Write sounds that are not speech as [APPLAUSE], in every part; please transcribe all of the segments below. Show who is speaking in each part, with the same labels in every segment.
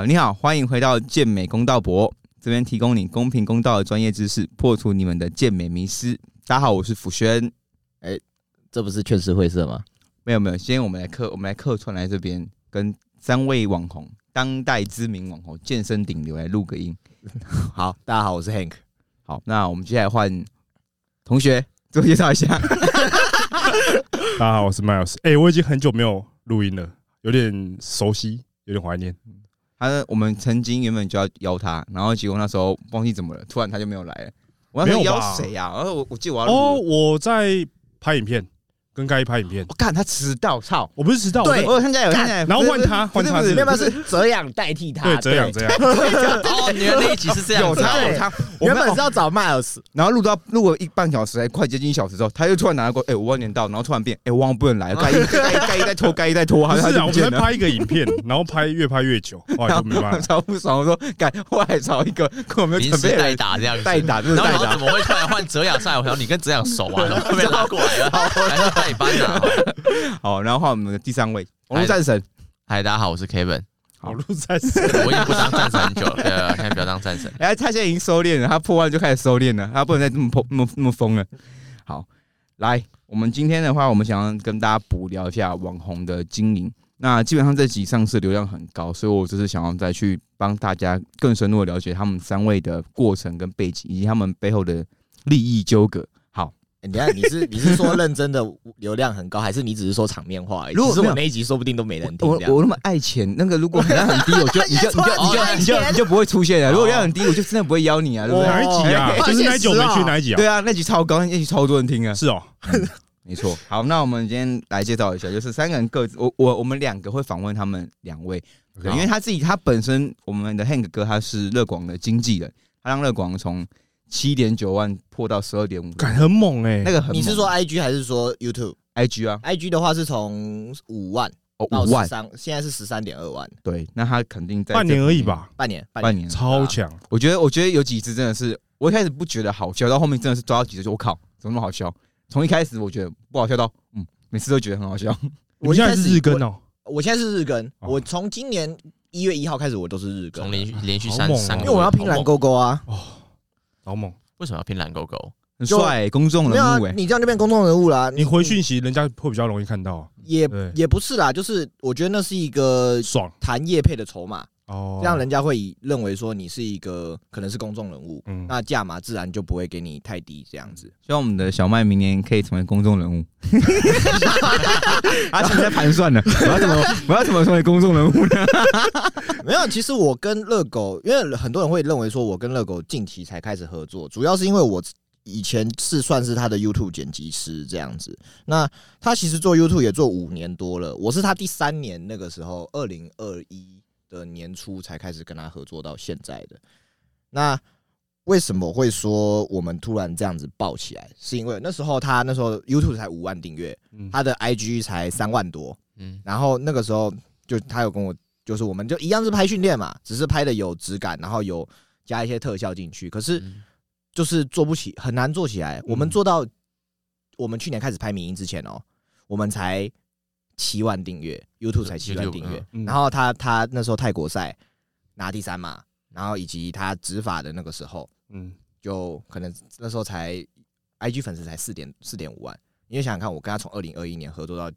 Speaker 1: 好，你好，欢迎回到健美公道博，这边提供你公平公道的专业知识，破除你们的健美迷思。大家好，我是辅轩。
Speaker 2: 这不是劝世会社吗？
Speaker 1: 没有没有，今天我们来客，我们来客串来这边，跟三位网红，当代知名网红，健身顶流来录个音。[LAUGHS]
Speaker 2: 好，大家好，我是 Hank。
Speaker 1: 好，那我们接下来换同学自我介绍一下。[LAUGHS]
Speaker 3: 大家好，我是 Miles。哎、我已经很久没有录音了，有点熟悉，有点怀念。
Speaker 1: 他我们曾经原本就要邀他，然后结果那时候忘记怎么了，突然他就没有来了。我要邀谁呀？然后我我记得我要录
Speaker 3: 哦，我在拍影片，跟该拍影片。
Speaker 1: 我看他迟到，操！
Speaker 3: 我不是迟到，
Speaker 2: 对
Speaker 1: 我有看见有看见，
Speaker 3: 然后换他换他是
Speaker 2: 没有没有是泽养代替他，
Speaker 3: 对，这样这样。[LAUGHS] [LAUGHS]
Speaker 4: 哦，原来那一集是这样
Speaker 1: 有他有他，我
Speaker 2: 原本是要找 Miles，
Speaker 1: 然后录到录了一半小时，还快接近一小时之后，他又突然拿过，哎、我晚点到，然后突然变，哎、我忘了不能来，[LAUGHS] 该该该再拖，该再拖，好
Speaker 3: 不是啊，
Speaker 1: 像他就不见了。
Speaker 3: 我们在拍一个影片，然后拍越拍越久，后来就没办法。
Speaker 1: 超不爽，我说，改，后来找一个跟我没有
Speaker 4: 临时代打这样子。
Speaker 1: 代打，就是代打
Speaker 4: 然后怎。么会突然换泽雅上来？我想你跟泽雅熟啊，然后被拉过来了，来到代班啊。[LAUGHS]
Speaker 1: 好，然后换我们的第三位，网络战神。
Speaker 4: 嗨，大家好，我是 Kevin，
Speaker 3: 好录在
Speaker 4: 我已经不当战神很久了，对啊，现在不要当战神。[LAUGHS]
Speaker 1: 哎、他现在已经收敛了，他破万就开始收敛了，他不能再这么破 [LAUGHS] 那么那么疯了。好，来，我们今天的话，我们想要跟大家补聊一下网红的经营。那基本上这集上市流量很高，所以我就是想要再去帮大家更深入的了解他们三位的过程跟背景，以及他们背后的利益纠葛。
Speaker 2: 你看你是你是说认真的流量很高，还是你只是说场面话而已？
Speaker 1: 如果
Speaker 2: 我那一集说不定都没人听。
Speaker 1: 我我那么爱钱，那个如果流量很低，我就 [LAUGHS] 你就你就你就你就你就不会出现了。如果流量很低，我就真的不会邀你啊，对不对？
Speaker 3: 哪一集啊？
Speaker 2: 哦
Speaker 3: 就是哪一集我没去哪一集啊？
Speaker 1: 对啊，那集超高，那集超多人听啊。
Speaker 3: 是哦，
Speaker 1: 没错，好，那我们今天来介绍一下，就是三个人各自，我我我们两个会访问他们两位，因为他自己他本身我们的 Hank 哥他是乐广的经纪人，他让乐广从七点九万破到十二点五，
Speaker 3: 感很猛哎。
Speaker 1: 那个很猛
Speaker 2: 你是说 IG 还是说 YouTube？IG 啊
Speaker 1: IG 啊？
Speaker 2: 的话是从五万
Speaker 1: 哦，
Speaker 2: 到
Speaker 1: 五万，
Speaker 2: 三，现在是十三点二万，
Speaker 1: 对，那他肯定在
Speaker 3: 半年而已，吧，
Speaker 2: 半年
Speaker 1: 半年。
Speaker 3: 超强。
Speaker 1: 我觉得我觉得有几只真的是，我一开始不觉得好笑，到后面真的是抓到几只就我靠，怎么那么好笑？从一开始我觉得不好笑到嗯，每次都觉得很好笑。[LAUGHS]
Speaker 3: 你们现在是日更哦，
Speaker 2: 我现在是日更，
Speaker 3: 哦
Speaker 2: 我从今年一月一号开始我都是日更
Speaker 4: 从，连续连续
Speaker 3: 好猛哦
Speaker 4: 三三个月，
Speaker 2: 因为我要拼蓝，勾勾啊。
Speaker 3: 好猛！
Speaker 4: 为什么要拼蓝勾勾？
Speaker 1: 很帅、公众人物哎、，
Speaker 2: 你这样就变公众人物啦。
Speaker 3: 你回讯息，人家会比较容易看到，
Speaker 2: 也也不是啦，就是我觉得那是一个
Speaker 3: 爽
Speaker 2: 谈业配的筹码，
Speaker 3: 哦。
Speaker 2: 这样人家会以认为说你是一个可能是公众人物，
Speaker 3: 嗯，
Speaker 2: 那价码自然就不会给你太低这样子。
Speaker 1: 希望我们的小麦明年可以成为公众人物。[LAUGHS] 他现在在盘算呢，我要怎么我要怎么成为公众人物呢？[LAUGHS]
Speaker 2: 没有，其实我跟热狗，因为很多人会认为说我跟热狗近期才开始合作，主要是因为我以前是算是他的 YouTube 剪辑师这样子。那他其实做 YouTube 也做五年多了，我是他第三年那个时候，二零二一的年初才开始跟他合作到现在的。那为什么会说我们突然这样子爆起来？是因为那时候他那时候 YouTube 才五万订阅，
Speaker 3: 嗯
Speaker 2: 他的 IG 才三万多，
Speaker 4: 嗯，
Speaker 2: 然后那个时候就他有跟我，就是我们就一样是拍训练嘛，只是拍的有质感，然后有加一些特效进去，可是
Speaker 4: 嗯
Speaker 2: 就是做不起，很难做起来。我们做到我们去年开始拍民音之前哦，我们才七万订阅，YouTube 才七万订阅，
Speaker 3: 嗯。
Speaker 2: 然后他他那时候泰国赛拿第三嘛，然后以及他执法的那个时候，
Speaker 3: 嗯，
Speaker 2: 就可能那时候才 IG 粉丝才四点四点五万，你就想想看，我跟他从二零二一年合作到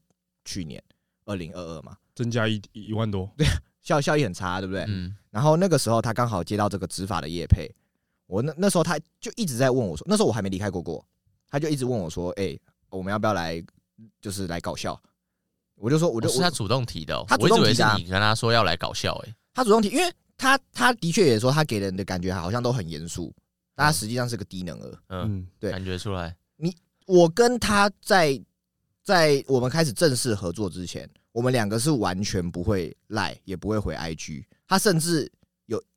Speaker 2: 去年二零二二嘛，
Speaker 3: 增加一一万多，对
Speaker 2: 效效益很差，对不对？
Speaker 4: 嗯，
Speaker 2: 然后那个时候他刚好接到这个执法的业配，我那那时候他就一直在问我说，那时候我还没离开过过，他就一直问我说，哎、我们要不要来，就是来搞笑？我就说，我就我
Speaker 4: 我是他主动提的哦，
Speaker 2: 他主
Speaker 4: 我以为是
Speaker 2: 动提的啊。
Speaker 4: 你跟他说要来搞笑，哎，
Speaker 2: 他主动提，因为他他的确也说他给人的感觉好像都很严肃，但他实际上是个低能儿。
Speaker 4: 嗯，
Speaker 3: 嗯，
Speaker 2: 对。
Speaker 4: 感觉出来，你
Speaker 2: 我跟他在在我们开始正式合作之前，我们两个是完全不会赖，也不会回 IG。他甚至有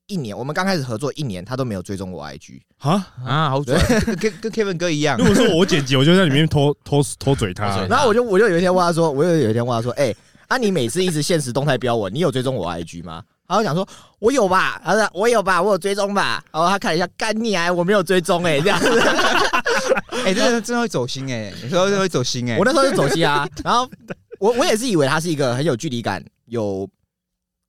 Speaker 2: 一年，我们刚开始合作一年，他都没有追踪我 IG。
Speaker 3: 啊，
Speaker 1: 啊，好准，跟跟跟 Kevin 哥一样
Speaker 3: 如。果说我剪辑，我就在里面偷 [LAUGHS] 偷偷嘴他，
Speaker 2: 然后我就我就有一天问他说，我又有一天问他说，哎、啊你每次一直现实动态标我，你有追踪我 IG 吗？他就讲说，我有吧，他说我有吧，我有追踪吧。然后他看了一下，干你啊，我没有追踪哎、这样子。[LAUGHS]
Speaker 1: 哎，真的真的会走心哎，有时候真的会走心哎
Speaker 2: 我。那时候就走心啊，然后我我也是以为他是一个很有距离感、有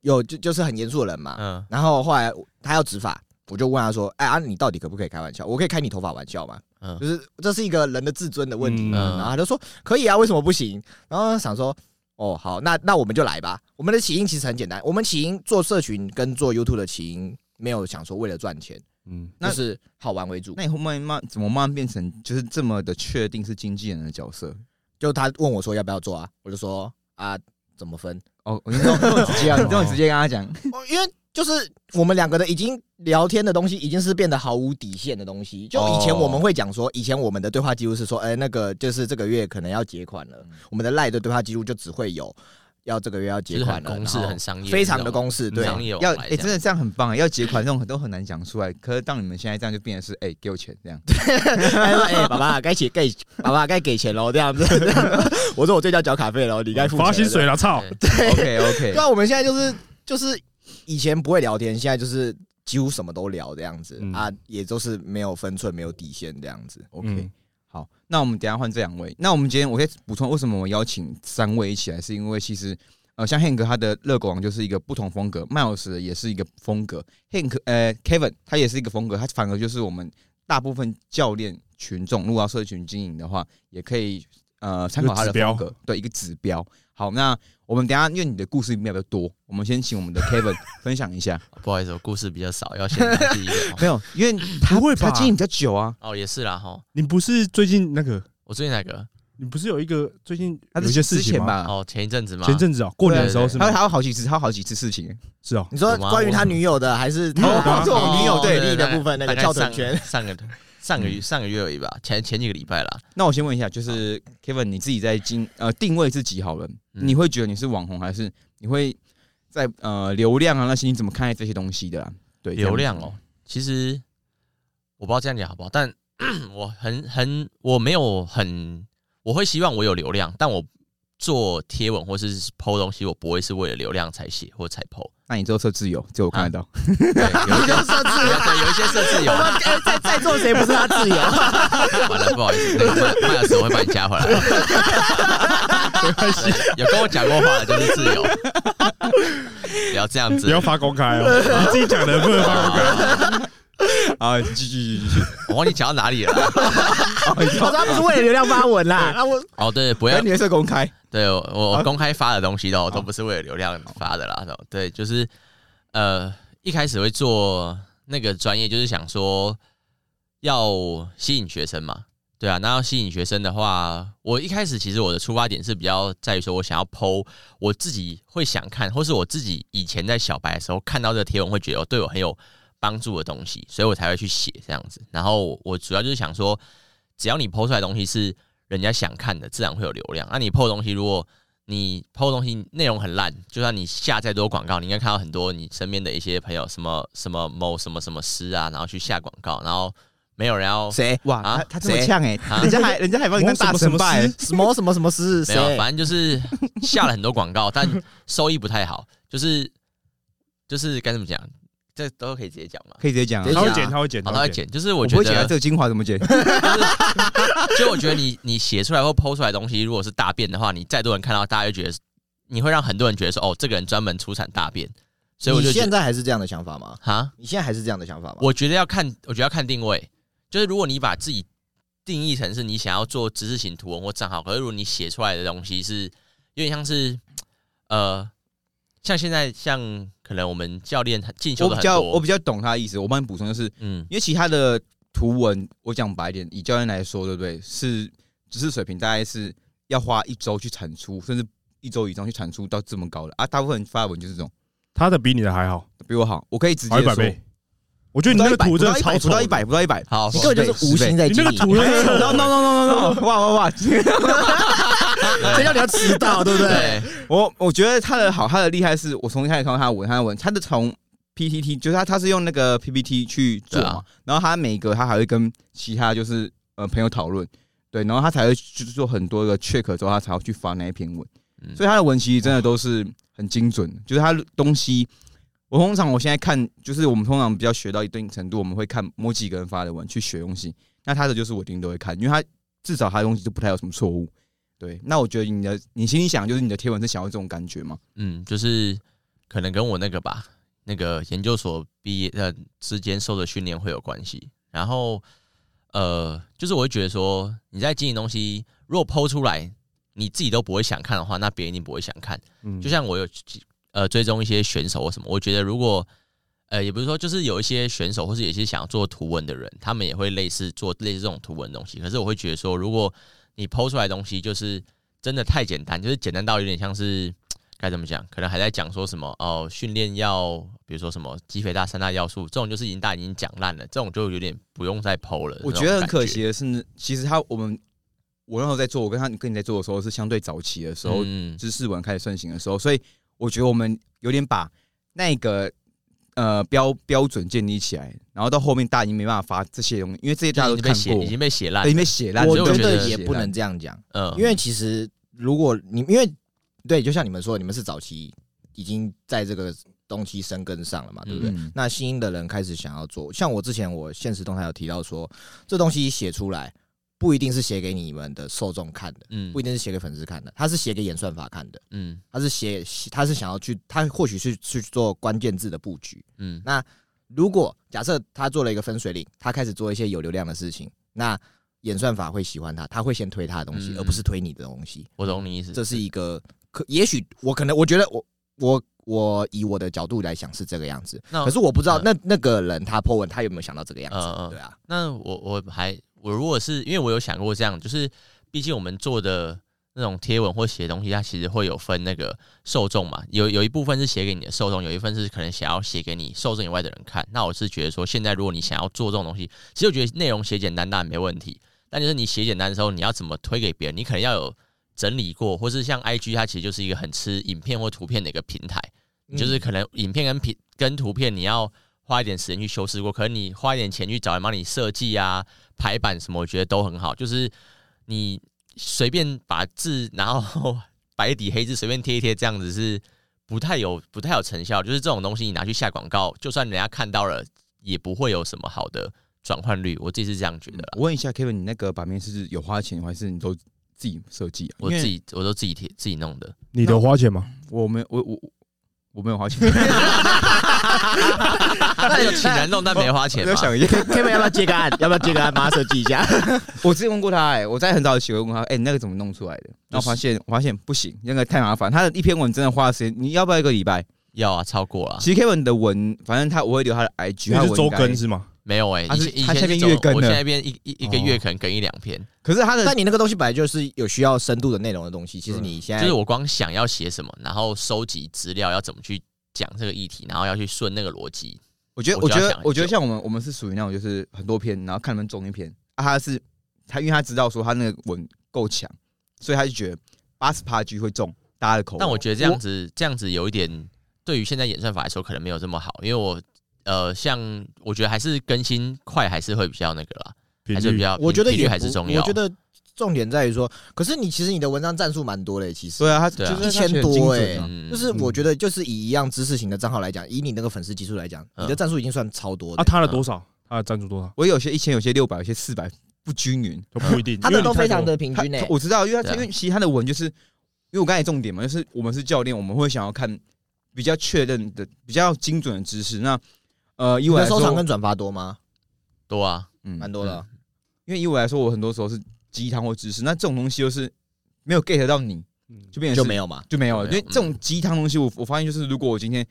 Speaker 2: 有就就是很严肃的人嘛，
Speaker 4: 嗯，
Speaker 2: 然后后来他要执法，我就问他说：“哎啊，你到底可不可以开玩笑？我可以开你头发玩笑吗？
Speaker 4: 嗯
Speaker 2: 就是这是一个人的自尊的问题嘛。
Speaker 4: 嗯
Speaker 2: 然后他就说：“可以啊，为什么不行？”然后想说：“哦，好，那那我们就来吧。我们的起因其实很简单，我们起因做社群跟做 YouTube 的起因没有想说为了赚钱，
Speaker 3: 嗯，
Speaker 1: 那
Speaker 2: 就是好玩为主。
Speaker 1: 那你会慢慢慢怎么慢慢变成就是这么的确定是经纪人的角色？
Speaker 2: 就他问我说要不要做啊，我就说啊，怎么分？
Speaker 1: 哦，你这种这种直接啊，你这种直接跟他讲，[LAUGHS]
Speaker 2: 哦，因为就是我们两个的已经聊天的东西，已经是变得毫无底线的东西。就以前我们会讲说，以前我们的对话记录是说，哎、那个就是这个月可能要结款了，我们的赖的对话记录就只会有要这个月要
Speaker 4: 就是
Speaker 2: 结款了，
Speaker 4: 很公式、很商业，
Speaker 2: 非常的公式，对。
Speaker 1: 要哎、真的这样很棒，要结款这种都很难讲出来。可是当你们现在这样，就变成是哎、给我钱这样。[LAUGHS]
Speaker 2: 他说：“哎、爸爸该给给爸爸该给钱喽，这样子。[LAUGHS] 我说我这叫缴卡费喽，你该付
Speaker 3: 发薪水了，操！[LAUGHS]
Speaker 4: 对
Speaker 1: OK OK，
Speaker 2: 对啊，我们现在就是就是以前不会聊天，现在就是几乎什么都聊这样子、
Speaker 3: 嗯
Speaker 2: 啊，也都是没有分寸、没有底线这样子。
Speaker 1: OK，、
Speaker 3: 嗯
Speaker 1: 好，那我们等一下换这两位。那我们今天我可以补充，为什么我邀请三位一起来，是因为其实呃，像 Hank 他的热狗王就是一个不同风格，Miles 的也是一个风格，Hank 呃 Kevin 他也是一个风格，他反而就是我们大部分教练群众，如果要社群经营的话，也可以呃参考他的风格，对一个指标。好，那我们等一下因为你的故事比较多，我们先请我们的 [LAUGHS] Kevin 分享一下。
Speaker 4: 不好意思，我故事比较少，要先当第一个。[LAUGHS]
Speaker 1: 没有，因为他
Speaker 3: 不会吧
Speaker 1: 他经营比较久啊，
Speaker 4: 哦，也是啦哈。
Speaker 3: 你不是最近那个，
Speaker 4: 我最近哪个？
Speaker 3: 你不是有一个最近
Speaker 1: 他
Speaker 3: 有些事情
Speaker 1: 吧，
Speaker 4: 哦，前一阵子嘛。
Speaker 3: 前阵子哦，过年的时候是吗
Speaker 1: 他？他有好几次，他有好几次事情。
Speaker 3: 是哦，
Speaker 2: 你说关于他女友的，还是他
Speaker 3: 哦
Speaker 2: 这种女友对
Speaker 4: 对
Speaker 2: 立的部分，那个？
Speaker 4: 上个上个月上个月而已吧，前前几个礼拜啦。
Speaker 1: 那我先问一下，就是 Kevin，你自己在经呃定位自己好了，
Speaker 4: 嗯
Speaker 1: 你会觉得你是网红，还是你会在呃流量啊那些，你怎么看待这些东西的啊？对，
Speaker 4: 流量哦，其实我不知道这样讲好不好，但 [CLEARS THROAT] 我很很我没有很，我会希望我有流量，但我做贴文或是 PO 东西，我不会是为了流量才写或才 PO。
Speaker 1: 那你之后设自由，这我看得到。[LAUGHS]
Speaker 4: 对，有一些
Speaker 2: 设自
Speaker 4: 由对有一些设置有
Speaker 2: 我，们哎在在座谁不是他自由？[LAUGHS]
Speaker 4: 完了不好意思，那个麦麦尔斯我会把你加回来。没关系，有跟我讲过话的就是自由，[LAUGHS] 不要这样子
Speaker 3: 不。要发公开哦，你自己讲的不能发公开。[LAUGHS]
Speaker 1: 啊，继续继续继续。
Speaker 4: 我忘记讲到哪里了。[LAUGHS] 啦。
Speaker 2: 我说他不是为了流量发文啦，那我
Speaker 4: 哦，对，不要。
Speaker 1: 跟你的设公开，
Speaker 4: 对我我公开发的东西都都不是为了流量发的啦，都对，就是呃一开始会做那个专业，就是想说要吸引学生嘛，对啊，那要吸引学生的话，我一开始其实我的出发点是比较在于说我想要剖我自己会想看，或是我自己以前在小白的时候看到这个贴文会觉得对我很有帮助的东西，所以我才会去写这样子。然后我主要就是想说，只要你抛出来的东西是人家想看的，自然会有流量。那你 PO 的东西，如果你 PO 的东西内容很烂，就算你下再多广告，你应该看到很多你身边的一些朋友，什么什么某什么什么师啊，然后去下广告，然后没有人要
Speaker 2: 谁
Speaker 1: 哇，
Speaker 4: 啊
Speaker 1: 他他这么呛哎，
Speaker 4: 啊
Speaker 1: 人家还 [LAUGHS] 人家还帮你当大神拜欸，
Speaker 2: 什么什么什么师？
Speaker 4: 没有，
Speaker 2: 谁？
Speaker 4: 反正就是下了很多广告，但收益不太好，就是就是该怎么讲，这都可以直接讲嘛。
Speaker 1: 可以直接讲啊
Speaker 2: 直。接讲
Speaker 3: 他会剪，他会剪，
Speaker 4: 好，他会。剪，就是我觉
Speaker 1: 我不会剪啊，
Speaker 4: 得
Speaker 1: 这个精华怎么剪？[LAUGHS]
Speaker 4: 就我觉得你你写出来或剖出来的东西，如果是大便的话，你再多人看到，大家就觉得你会让很多人觉得说，哦，这个人专门出产大便，所以我
Speaker 2: 你
Speaker 4: 就觉得
Speaker 2: 现在还是这样的想法吗？
Speaker 4: 哈，
Speaker 2: 你现在还是这样的想法吗？
Speaker 4: 我觉得要看，我觉得要看定位，就是如果你把自己定义成是你想要做知识型图文或账号，可是如果你写出来的东西是有点像是呃，像现在像可能我们教练进修
Speaker 1: 我比较
Speaker 4: 的很多，
Speaker 1: 我比较懂他的意思，我帮你补充，就是
Speaker 4: 嗯
Speaker 1: 因为其他的图文，我讲白一点，以教练来说，对不对？是知识水平大概是要花一周去产出，甚至一周以上去产出到这么高的啊。大部分人发文就是这种，
Speaker 3: 他的比你的还好，
Speaker 1: 比我好，我可以直接说，
Speaker 3: 好一百倍。我觉得你那个图真的超丑
Speaker 1: 不到一，百，不到一百，
Speaker 4: 好
Speaker 2: 你根本就是无心在
Speaker 3: 你那个图
Speaker 1: no no no no no，哇哇哇！[LAUGHS]
Speaker 2: 这叫你要迟到，对不对？
Speaker 1: 我我觉得他的好，他的厉害是我从一开始看到他的文，他的文，他的从 PPT 就是他他是用那个 PPT 去做嘛，
Speaker 4: 啊
Speaker 1: 然后他每个他还会跟其他就是呃朋友讨论，对，然后他才会去做很多个 check 之后，他才会去发那一篇文，
Speaker 4: 嗯
Speaker 1: 所以他的文其实真的都是很精准的，就是他的东西。我通常我现在看，就是我们通常比较学到一定程度，我们会看某几个人发的文去学东西。那他的就是我一定都会看，因为他至少他的东西就不太有什么错误。对，那我觉得你的你心里想，就是你的贴文是想要这种感觉吗？
Speaker 4: 嗯，就是可能跟我那个吧，那个研究所毕业呃之间受的训练会有关系。然后呃，就是我会觉得说，你在经营东西，如果剖出来你自己都不会想看的话，那别人一定不会想看。
Speaker 3: 嗯
Speaker 4: 就像我有呃追踪一些选手或什么，我觉得如果呃也不是说，就是有一些选手或是有些想要做图文的人，他们也会类似做类似这种图文的东西。可是我会觉得说，如果你剖出来的东西就是真的太简单，就是简单到有点像是该怎么讲，可能还在讲说什么哦，训练要比如说什么肌肥大三大要素，这种就是已经大已经讲烂了，这种就有点不用再剖了。
Speaker 1: 我觉得很可惜的是，其实他我们我那时候在做，我跟他跟你在做的时候是相对早期的时候，
Speaker 4: 嗯
Speaker 1: 知识文开始盛行的时候，所以我觉得我们有点把那个呃标标准建立起来，然后到后面大家已经没办法发这些东西，因为这些大都看过，
Speaker 4: 经被写已经被写烂，
Speaker 1: 已经，被写烂。
Speaker 2: 我觉
Speaker 4: 所以我觉得
Speaker 2: 得也不能这样讲，
Speaker 4: 嗯，
Speaker 2: 因为其实如果你因为对，就像你们说，你们是早期已经在这个东西生根上了嘛，对不对？
Speaker 1: 嗯
Speaker 2: 那新的人开始想要做，像我之前我现实动态有提到说，这东西写出来不一定是写给你们的受众看的，
Speaker 4: 嗯。
Speaker 2: 不一定是写给粉丝看的，他是写给演算法看的，
Speaker 4: 嗯。
Speaker 2: 他是写他是想要去，他或许是去做关键字的布局。
Speaker 4: 嗯。
Speaker 2: 那如果假设他做了一个分水岭，他开始做一些有流量的事情，那演算法会喜欢他，他会先推他的东西，
Speaker 4: 嗯。
Speaker 2: 而不是推你的东西。
Speaker 4: 我懂你意思，
Speaker 2: 这是一个可，也许我可能我觉得我我我以我的角度来想是这个样子，
Speaker 4: 那
Speaker 2: 可是我不知道
Speaker 4: 嗯。
Speaker 2: 那那个人他 po 文他有没有想到这个样子？
Speaker 4: 嗯嗯。
Speaker 2: 对啊，
Speaker 4: 那我我还我如果是因为我有想过这样，就是毕竟我们做的那种贴文或写东西，它其实会有分那个受众嘛，有有一部分是写给你的受众，有一份是可能想要写给你受众以外的人看。那我是觉得说，现在如果你想要做这种东西，其实我觉得内容写简单当然没问题，但就是你写简单的时候，你要怎么推给别人，你可能要有整理过，或是像 IG 它其实就是一个很吃影片或图片的一个平台。
Speaker 2: 嗯
Speaker 4: 就是可能影片跟片跟图片你要花一点时间去修饰过，可能你花一点钱去找人帮你设计啊、排版什么，我觉得都很好。就是你随便把字，然后 [LAUGHS] 白底黑字随便贴一贴，这样子是不太有不太有成效。就是这种东西你拿去下广告，就算人家看到了，也不会有什么好的转换率。我自己是这样觉得啦。
Speaker 1: 我问一下 Kevin，你那个版面是有花钱还是你都自己设计啊？
Speaker 4: 我自己我都自己贴自己弄的，
Speaker 3: 你都花钱吗？
Speaker 1: 我没我我我没有花钱，
Speaker 4: 那有请人弄但没花钱
Speaker 1: 我
Speaker 4: 嘛
Speaker 1: 在？想一下
Speaker 2: ，Kevin 要不要接个案？[LAUGHS] 要不要接个案？马上设计一下。
Speaker 1: 我之前问过他，哎，我在很早期我问他，哎，你那个怎么弄出来的？然后发现我发现不行，那个太麻烦。他的一篇文真的花了时间，你要不要一个礼拜？
Speaker 4: 要啊，超过了。
Speaker 1: 其实 Kevin 的文，反正他我会留他的 IG，
Speaker 3: 因为是周更是吗？
Speaker 4: 没有哎、
Speaker 1: 他是
Speaker 4: 以前以
Speaker 1: 他下面更的
Speaker 4: 我现在边一一一个月
Speaker 3: 哦
Speaker 4: 可能更一两篇，
Speaker 1: 可是他的
Speaker 2: 但你那个东西本来就是有需要深度的内容的东西，其实你现在
Speaker 4: 就是我光想要写什么，然后收集资料要怎么去讲这个议题，然后要去顺那个逻辑。
Speaker 1: 我觉得，
Speaker 4: 我
Speaker 1: 我觉得，我觉得像我们，我们是属于那种就是很多篇，然后看能不能中一篇啊。他是他，因为他知道说他那个文够强，所以他就觉得八十趴局会中大家的口味。
Speaker 4: 但我觉得这样子这样子有一点，对于现在演算法来说可能没有这么好，因为我呃，像我觉得还是更新快还是会比较那个啦，还是比较
Speaker 2: 我觉得也
Speaker 4: 还是重要。
Speaker 2: 我觉得重点在于说，可是你其实你的文章战术蛮多的，其实
Speaker 1: 对啊，他就是
Speaker 2: 一千多哎、
Speaker 4: 嗯
Speaker 2: 就是我觉得就是以一样知识型的账号来讲，以你那个粉丝基数来讲，
Speaker 4: 嗯
Speaker 2: 你的战术已经算超多的
Speaker 3: 啊，。他的多少？他的赞助多少？
Speaker 1: 我有些一千，有些六百，有些四百，不均匀。
Speaker 3: 都不一定，
Speaker 2: 他的都非常的平均诶、
Speaker 1: 他我知道，因为他
Speaker 4: 啊
Speaker 1: 因为其实他的文就是，因为我刚才重点嘛，就是我们是教练，我们会想要看比较确认的、比较精准的知识。那呃，以
Speaker 2: 你
Speaker 1: 我来说，
Speaker 2: 的收藏跟转发多吗？
Speaker 4: 多啊，
Speaker 1: 嗯
Speaker 2: 蛮多的。
Speaker 1: 因为以我来说，我很多时候是鸡汤或知识，那这种东西就是没有 get 到你，
Speaker 3: 嗯
Speaker 1: 就变成
Speaker 2: 就没有嘛？
Speaker 1: 就没有了。因
Speaker 4: 没有
Speaker 1: 为这种鸡汤东西，我我发现就是，如果我今天，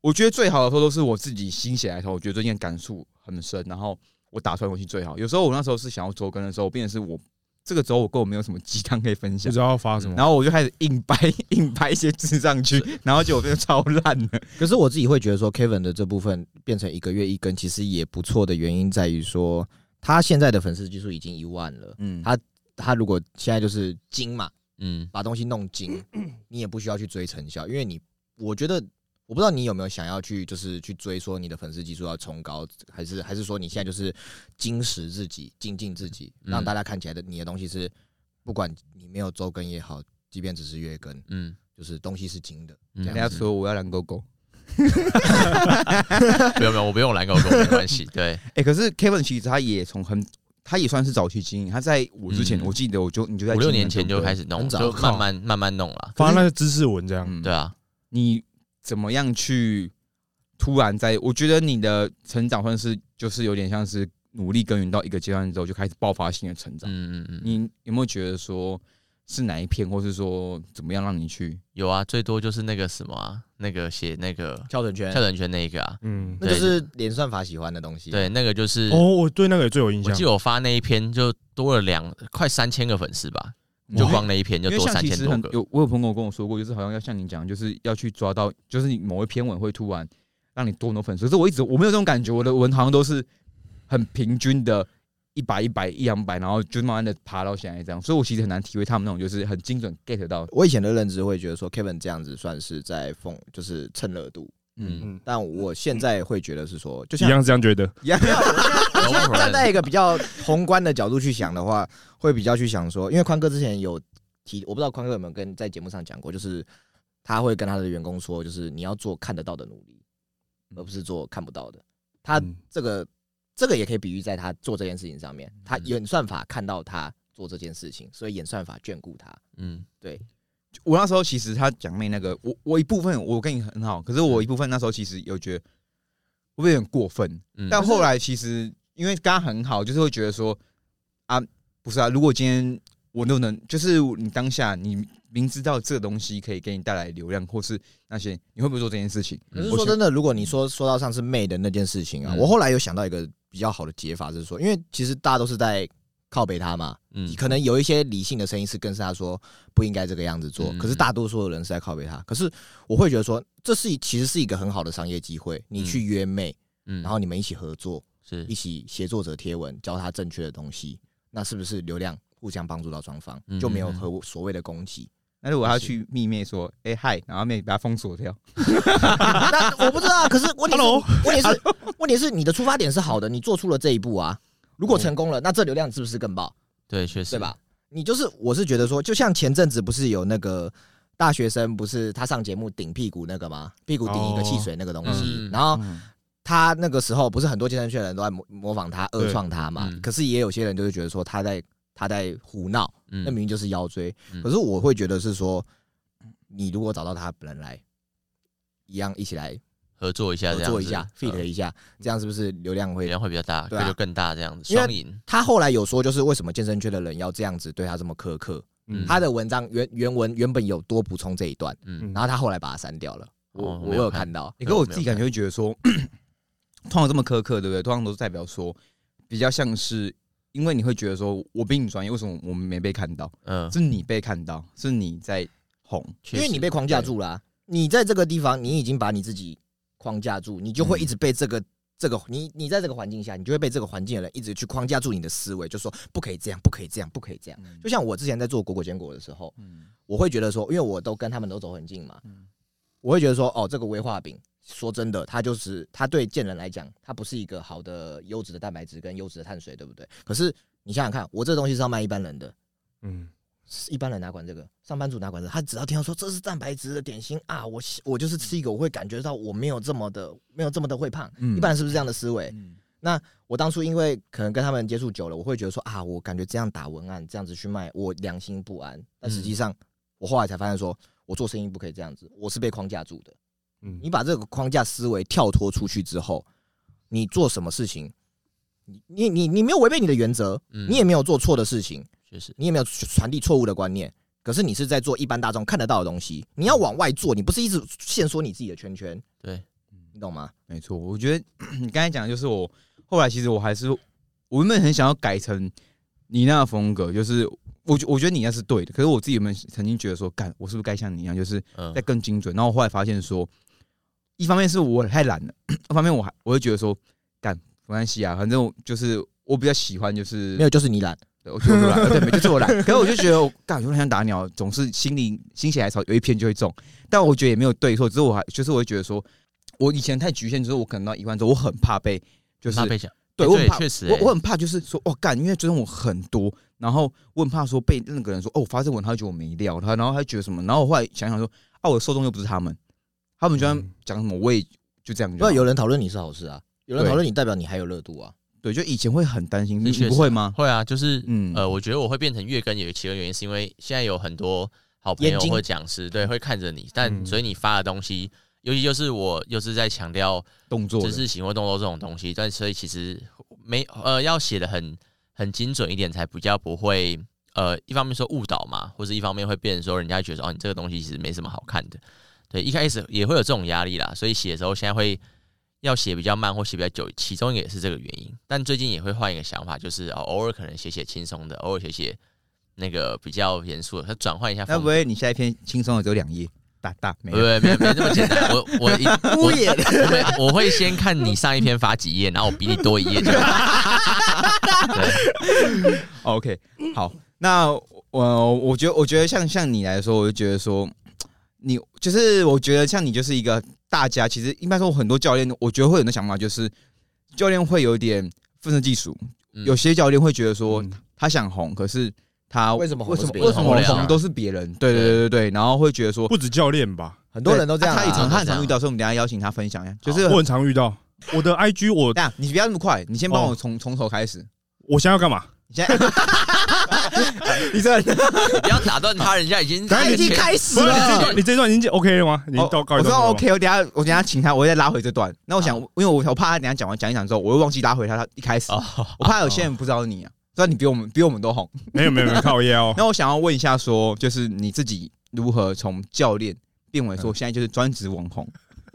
Speaker 1: 我觉得最好的时候都是我自己心血来潮，我觉得最近感触很深，然后我打出来东西最好。有时候我那时候是想要周更的时候，变成是我这个周我跟我没有什么鸡汤可以分享
Speaker 3: 不知，道要发什么。
Speaker 1: 然后我就开始硬掰硬掰一些字上去，然后结果变得超烂了。
Speaker 2: 可是我自己会觉得说，Kevin 的这部分变成一个月一更，其实也不错的原因在于说，他现在的粉丝基数已经一万了。
Speaker 1: 嗯
Speaker 2: 他他如果现在就是精嘛，
Speaker 4: 嗯，
Speaker 2: 把东西弄精，[CLEARS THROAT] 你也不需要去追成效，因为你我觉得我不知道你有没有想要去就是去追说你的粉丝基数要冲高，还是还是说你现在就是精实自己、精进自己，
Speaker 4: 嗯
Speaker 2: 让大家看起来的你的东西是，不管你没有周更也好，即便只是月更，
Speaker 4: 嗯
Speaker 2: 就是东西是精的。
Speaker 4: 嗯，
Speaker 1: 人家说我要蓝勾勾，[LAUGHS]
Speaker 4: 没有没有，我不用蓝狗狗没关系。对，
Speaker 1: 哎，可是 Kevin 其实他也从很，他也算是早期经营。他在我之前，
Speaker 4: 嗯
Speaker 1: 我记得我就你就在
Speaker 4: 五六年前就开
Speaker 1: 始，
Speaker 4: 弄，就慢慢慢慢弄了。
Speaker 3: 发那个知识文这样，
Speaker 1: 嗯，
Speaker 4: 对啊，
Speaker 1: 你怎么样去突然在？我觉得你的成长算是就是有点像是努力耕耘到一个阶段之后就开始爆发性的成长。
Speaker 4: 嗯嗯嗯，
Speaker 1: 你有没有觉得说是哪一篇，或是说怎么样让你去？
Speaker 4: 有啊，最多就是那个什么啊，那个写那个
Speaker 2: 跳绳圈
Speaker 4: 跳，绳圈那一个啊，
Speaker 3: 嗯，
Speaker 2: 那就是连算法喜欢的东西。
Speaker 4: 对，，那个就是
Speaker 3: 哦，我对那个也最有印象
Speaker 4: 我记。得我发那一篇就多了两快三千个粉丝吧，就光那一篇就多三千多个。
Speaker 1: 有，我有朋友跟我说过，就是好像要像你讲，就是要去抓到，就是你某一篇文会突然让你多很多粉丝。可是我一直我没有这种感觉，我的文好像都是很平均的，一百一百一两百，然后就慢慢的爬到现在这样。所以我其实很难体会他们那种就是很精准 get 到，
Speaker 2: 我以前的认知会觉得说 Kevin 这样子算是在讽，就是蹭热度。
Speaker 1: 嗯，
Speaker 3: 嗯，
Speaker 2: 但我现在会觉得是说，就像
Speaker 3: 一
Speaker 2: 像
Speaker 3: 样这样觉得。
Speaker 1: 一样。[LAUGHS]
Speaker 2: 我现在站在一个比较宏观的角度去想的话，会比较去想说，因为宽哥之前有提，我不知道宽哥有没有跟在节目上讲过，就是他会跟他的员工说，就是你要做看得到的努力，而不是做看不到的。他
Speaker 3: 嗯
Speaker 2: 这个这个也可以比喻在他做这件事情上面，他
Speaker 4: 嗯
Speaker 2: 演算法看到他做这件事情，所以演算法眷顾他。
Speaker 4: 嗯，
Speaker 2: 对，
Speaker 1: 我那时候其实他讲妹那个，我我一部分我跟你很好，可是我一部分那时候其实有觉得会不会有点过分，
Speaker 4: 嗯。
Speaker 1: 但后来其实因为跟他很好，就是会觉得说啊，不是啊，如果今天我都能，就是你当下你明知道这个东西可以给你带来流量，或是那些，你会不会做这件事情？
Speaker 2: 可是说真的，如果你说说到上次妹的那件事情啊，
Speaker 4: 嗯。
Speaker 2: 我后来有想到一个比较好的解法，就是说，因为其实大家都是在靠背他嘛，
Speaker 4: 嗯。
Speaker 2: 可能有一些理性的声音是跟他说不应该这个样子做，
Speaker 4: 嗯。
Speaker 2: 可是大多数的人是在靠背他。可是我会觉得说，这是其实是一个很好的商业机会，你去约妹，
Speaker 4: 嗯。
Speaker 2: 然后你们一起合作，
Speaker 4: 是。
Speaker 2: 一起协作者贴文，教他正确的东西，那是不是流量互相帮助到双方，
Speaker 4: 嗯
Speaker 2: 就没有和所谓的攻击？
Speaker 1: 那如果要去密妹说，哎、嗨，然后妹把他封锁掉，[LAUGHS]
Speaker 2: 那我不知道啊，可是问题是
Speaker 3: Hello？
Speaker 2: 问题是，问题是你的出发点是好的，你做出了这一步啊。如果成功了，那这流量是不是更爆？
Speaker 4: 对，确实
Speaker 2: 对吧？？你就是，我是觉得说，就像前阵子不是有那个大学生，不是他上节目顶屁股那个吗？屁股顶一个汽水那个东西，
Speaker 4: 嗯
Speaker 2: 然后
Speaker 1: 嗯
Speaker 2: 他那个时候不是很多健身圈的人都在模模仿他、
Speaker 3: 对
Speaker 2: 恶创他嘛？
Speaker 4: 嗯
Speaker 2: 可是也有些人就会觉得说他在他在胡闹，
Speaker 4: 嗯
Speaker 2: 那明明就是腰椎。
Speaker 4: 嗯
Speaker 2: 可是我会觉得是说，你如果找到他本人来，一样一起来
Speaker 4: 合作一下，
Speaker 2: 合作一下
Speaker 4: 这样子
Speaker 2: ，fit 一下，这样是不是流量会？
Speaker 4: 流量会比较大，
Speaker 2: 对啊
Speaker 4: 会就更大，这样子
Speaker 2: 因为
Speaker 4: 双赢。
Speaker 2: 他后来有说，就是为什么健身圈的人要这样子对他这么苛刻？
Speaker 3: 嗯
Speaker 2: 他的文章原原文原本有多补充这一段，
Speaker 4: 嗯，
Speaker 2: 然后他后来把它删掉了。我我有
Speaker 4: 哦我有看
Speaker 2: 看到，
Speaker 1: 欸可我自己感觉会觉得说，通常这么苛刻，对不对？通常都是代表说，比较像是因为你会觉得说，我比你专业，为什么我们没被看到？
Speaker 4: 嗯，
Speaker 1: 是你被看到，是你在红。
Speaker 2: 因为你被框架住了啊、你在这个地方，你已经把你自己框架住，你就会一直被这个。这个你你在这个环境下，你就会被这个环境的人一直去框架住你的思维，就说不可以这样，不可以这样，不可以这样。就像我之前在做果果坚果的时候，
Speaker 1: 嗯
Speaker 2: 我会觉得说，因为我都跟他们都走很近嘛
Speaker 1: 嗯，
Speaker 2: 我会觉得说，哦，这个威化饼，说真的，它就是它对健人来讲，它不是一个好的优质的蛋白质跟优质的碳水，对不对？可是你想想看，我这东西是要卖一般人的，
Speaker 3: 嗯，
Speaker 2: 一般人哪管这个？上班族哪管这个？他只要听到说这是蛋白质的点心啊，我我就是吃一个，我会感觉到我没有这么的没有这么的会胖。
Speaker 1: 嗯
Speaker 2: 一般人是不是这样的思维？
Speaker 1: 嗯
Speaker 2: 我当初因为可能跟他们接触久了，我会觉得说啊，我感觉这样打文案这样子去卖，我良心不安。但实际上，我后来才发现说，我做生意不可以这样子，我是被框架住的。
Speaker 3: 嗯
Speaker 2: 你把这个框架思维跳脱出去之后，你做什么事情，你你你你没有违背你的原则，
Speaker 4: 嗯
Speaker 2: 你也没有做错的事情，
Speaker 4: 确实，
Speaker 2: 你也没有传递错误的观念，可是你是在做一般大众看得到的东西，你要往外做，你不是一直限缩你自己的圈圈，
Speaker 4: 对，
Speaker 2: 你懂吗？
Speaker 1: 没错，我觉得你刚才讲的就是我后来其实我还是我原本很想要改成你那个风格，就是我觉我觉得你那是对的，可是我自己有没有曾经觉得说，干我是不是该像你一样，就是
Speaker 4: 嗯
Speaker 1: 再，更精准？然后我后来发现说，一方面是我太懒了，一方面我还我会觉得说，干没关系啊，反正就是我比较喜欢就是
Speaker 2: 没有，就是你懒。
Speaker 1: 对，我就是我懒，呃 [LAUGHS] 对，没就是我懒。可是我就觉得我干，我很想打鸟，总是心里心血来潮有一篇就会中，但我觉得也没有对错，只是我还就是我会觉得说，我以前太局限，就是我可能到一万之后，我很怕被就是
Speaker 4: 怕被讲，
Speaker 1: 对我很怕，
Speaker 4: 确实，
Speaker 1: 我我很怕就是说，哦干，因为追踪我很多，然后我很怕说被那个人说，哦，我发这文他就觉得我没料，他然后他觉得什么，然后我后来想想说，啊，我的受众又不是他们，他们就算
Speaker 3: 嗯
Speaker 1: 讲什么，我也就这样。
Speaker 2: 不然有人讨论你是好事啊，有人讨论你代表你还有热度啊。
Speaker 1: 对，就以前会很担心，你不会吗？
Speaker 4: 会啊，就是
Speaker 1: 嗯
Speaker 4: 呃，我觉得我会变成月更有其中原因是因为现在有很多好朋友或讲师对会看着你，但
Speaker 3: 嗯
Speaker 4: 所以你发的东西尤其就是我又是在强调
Speaker 1: 动作的
Speaker 4: 知识型或动作这种东西，但所以其实没呃要写的很很精准一点，才比较不会呃一方面说误导嘛，或者一方面会变成说人家觉得哦你这个东西其实没什么好看的。对，一开始也会有这种压力啦，所以写的时候现在会要写比较慢或写比较久，其中也是这个原因。但最近也会换一个想法，就是哦偶尔可能写写轻松的，偶尔写写那个比较严肃的，它转换一下。
Speaker 1: 那不会你下一篇轻松的只有两页，大大没
Speaker 4: 不
Speaker 1: 有？
Speaker 4: 会没没这么简单，我我一 [LAUGHS]
Speaker 2: 敷衍。
Speaker 4: 我会我会先看你上一篇发几页，然后我比你多一页就好。[LAUGHS] 对
Speaker 1: ，OK，好，那我我觉得我觉得像像你来说，我就觉得说，你就是我觉得像你就是一个大家，其实应该说很多教练，我觉得会有的想法就是，教练会有点愤世嫉俗，
Speaker 4: 嗯
Speaker 1: 有些教练会觉得说
Speaker 3: 嗯
Speaker 1: 他想红，可是他
Speaker 2: 为什么
Speaker 1: 为什么为什么
Speaker 4: 红
Speaker 1: 都是别人？对对对对对，然后会觉得说
Speaker 3: 不止教练吧，
Speaker 2: 很多人都这样
Speaker 1: 他也常他很常遇到，所以我们等下邀请他分享一下，就是
Speaker 3: 我很常遇到。我的 IG 我
Speaker 1: 这样，你不要那么快，你先帮我
Speaker 3: 哦
Speaker 1: 从从头开始。
Speaker 3: 我现在要干嘛？
Speaker 1: 你现在，[LAUGHS] 你这
Speaker 4: 你不要打断他，人家已经
Speaker 2: 他已经开始了。
Speaker 3: 段，你这段已经 OK 了吗？
Speaker 1: 我知道 OK，我等下我等下请他，我再拉回这段。那我想，因为我我怕他等下讲完讲一讲之后，我又忘记拉回他他一开始，
Speaker 4: 哦，
Speaker 1: 我怕有些人不知道你啊，知道你比我们比我们都红。
Speaker 3: 没有没有没有靠腰哦。[LAUGHS]
Speaker 1: 那我想要问一下，说就是你自己如何从教练变为说现在就是专职网红，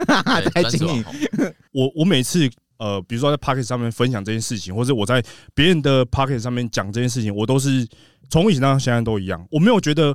Speaker 4: 对
Speaker 1: 在经营
Speaker 4: 专职网红。
Speaker 3: 我我每次呃，比如说在 p o c k e t 上面分享这件事情，或者我在别人的 p o c k e t 上面讲这件事情，我都是从以前到现在都一样。我没有觉得，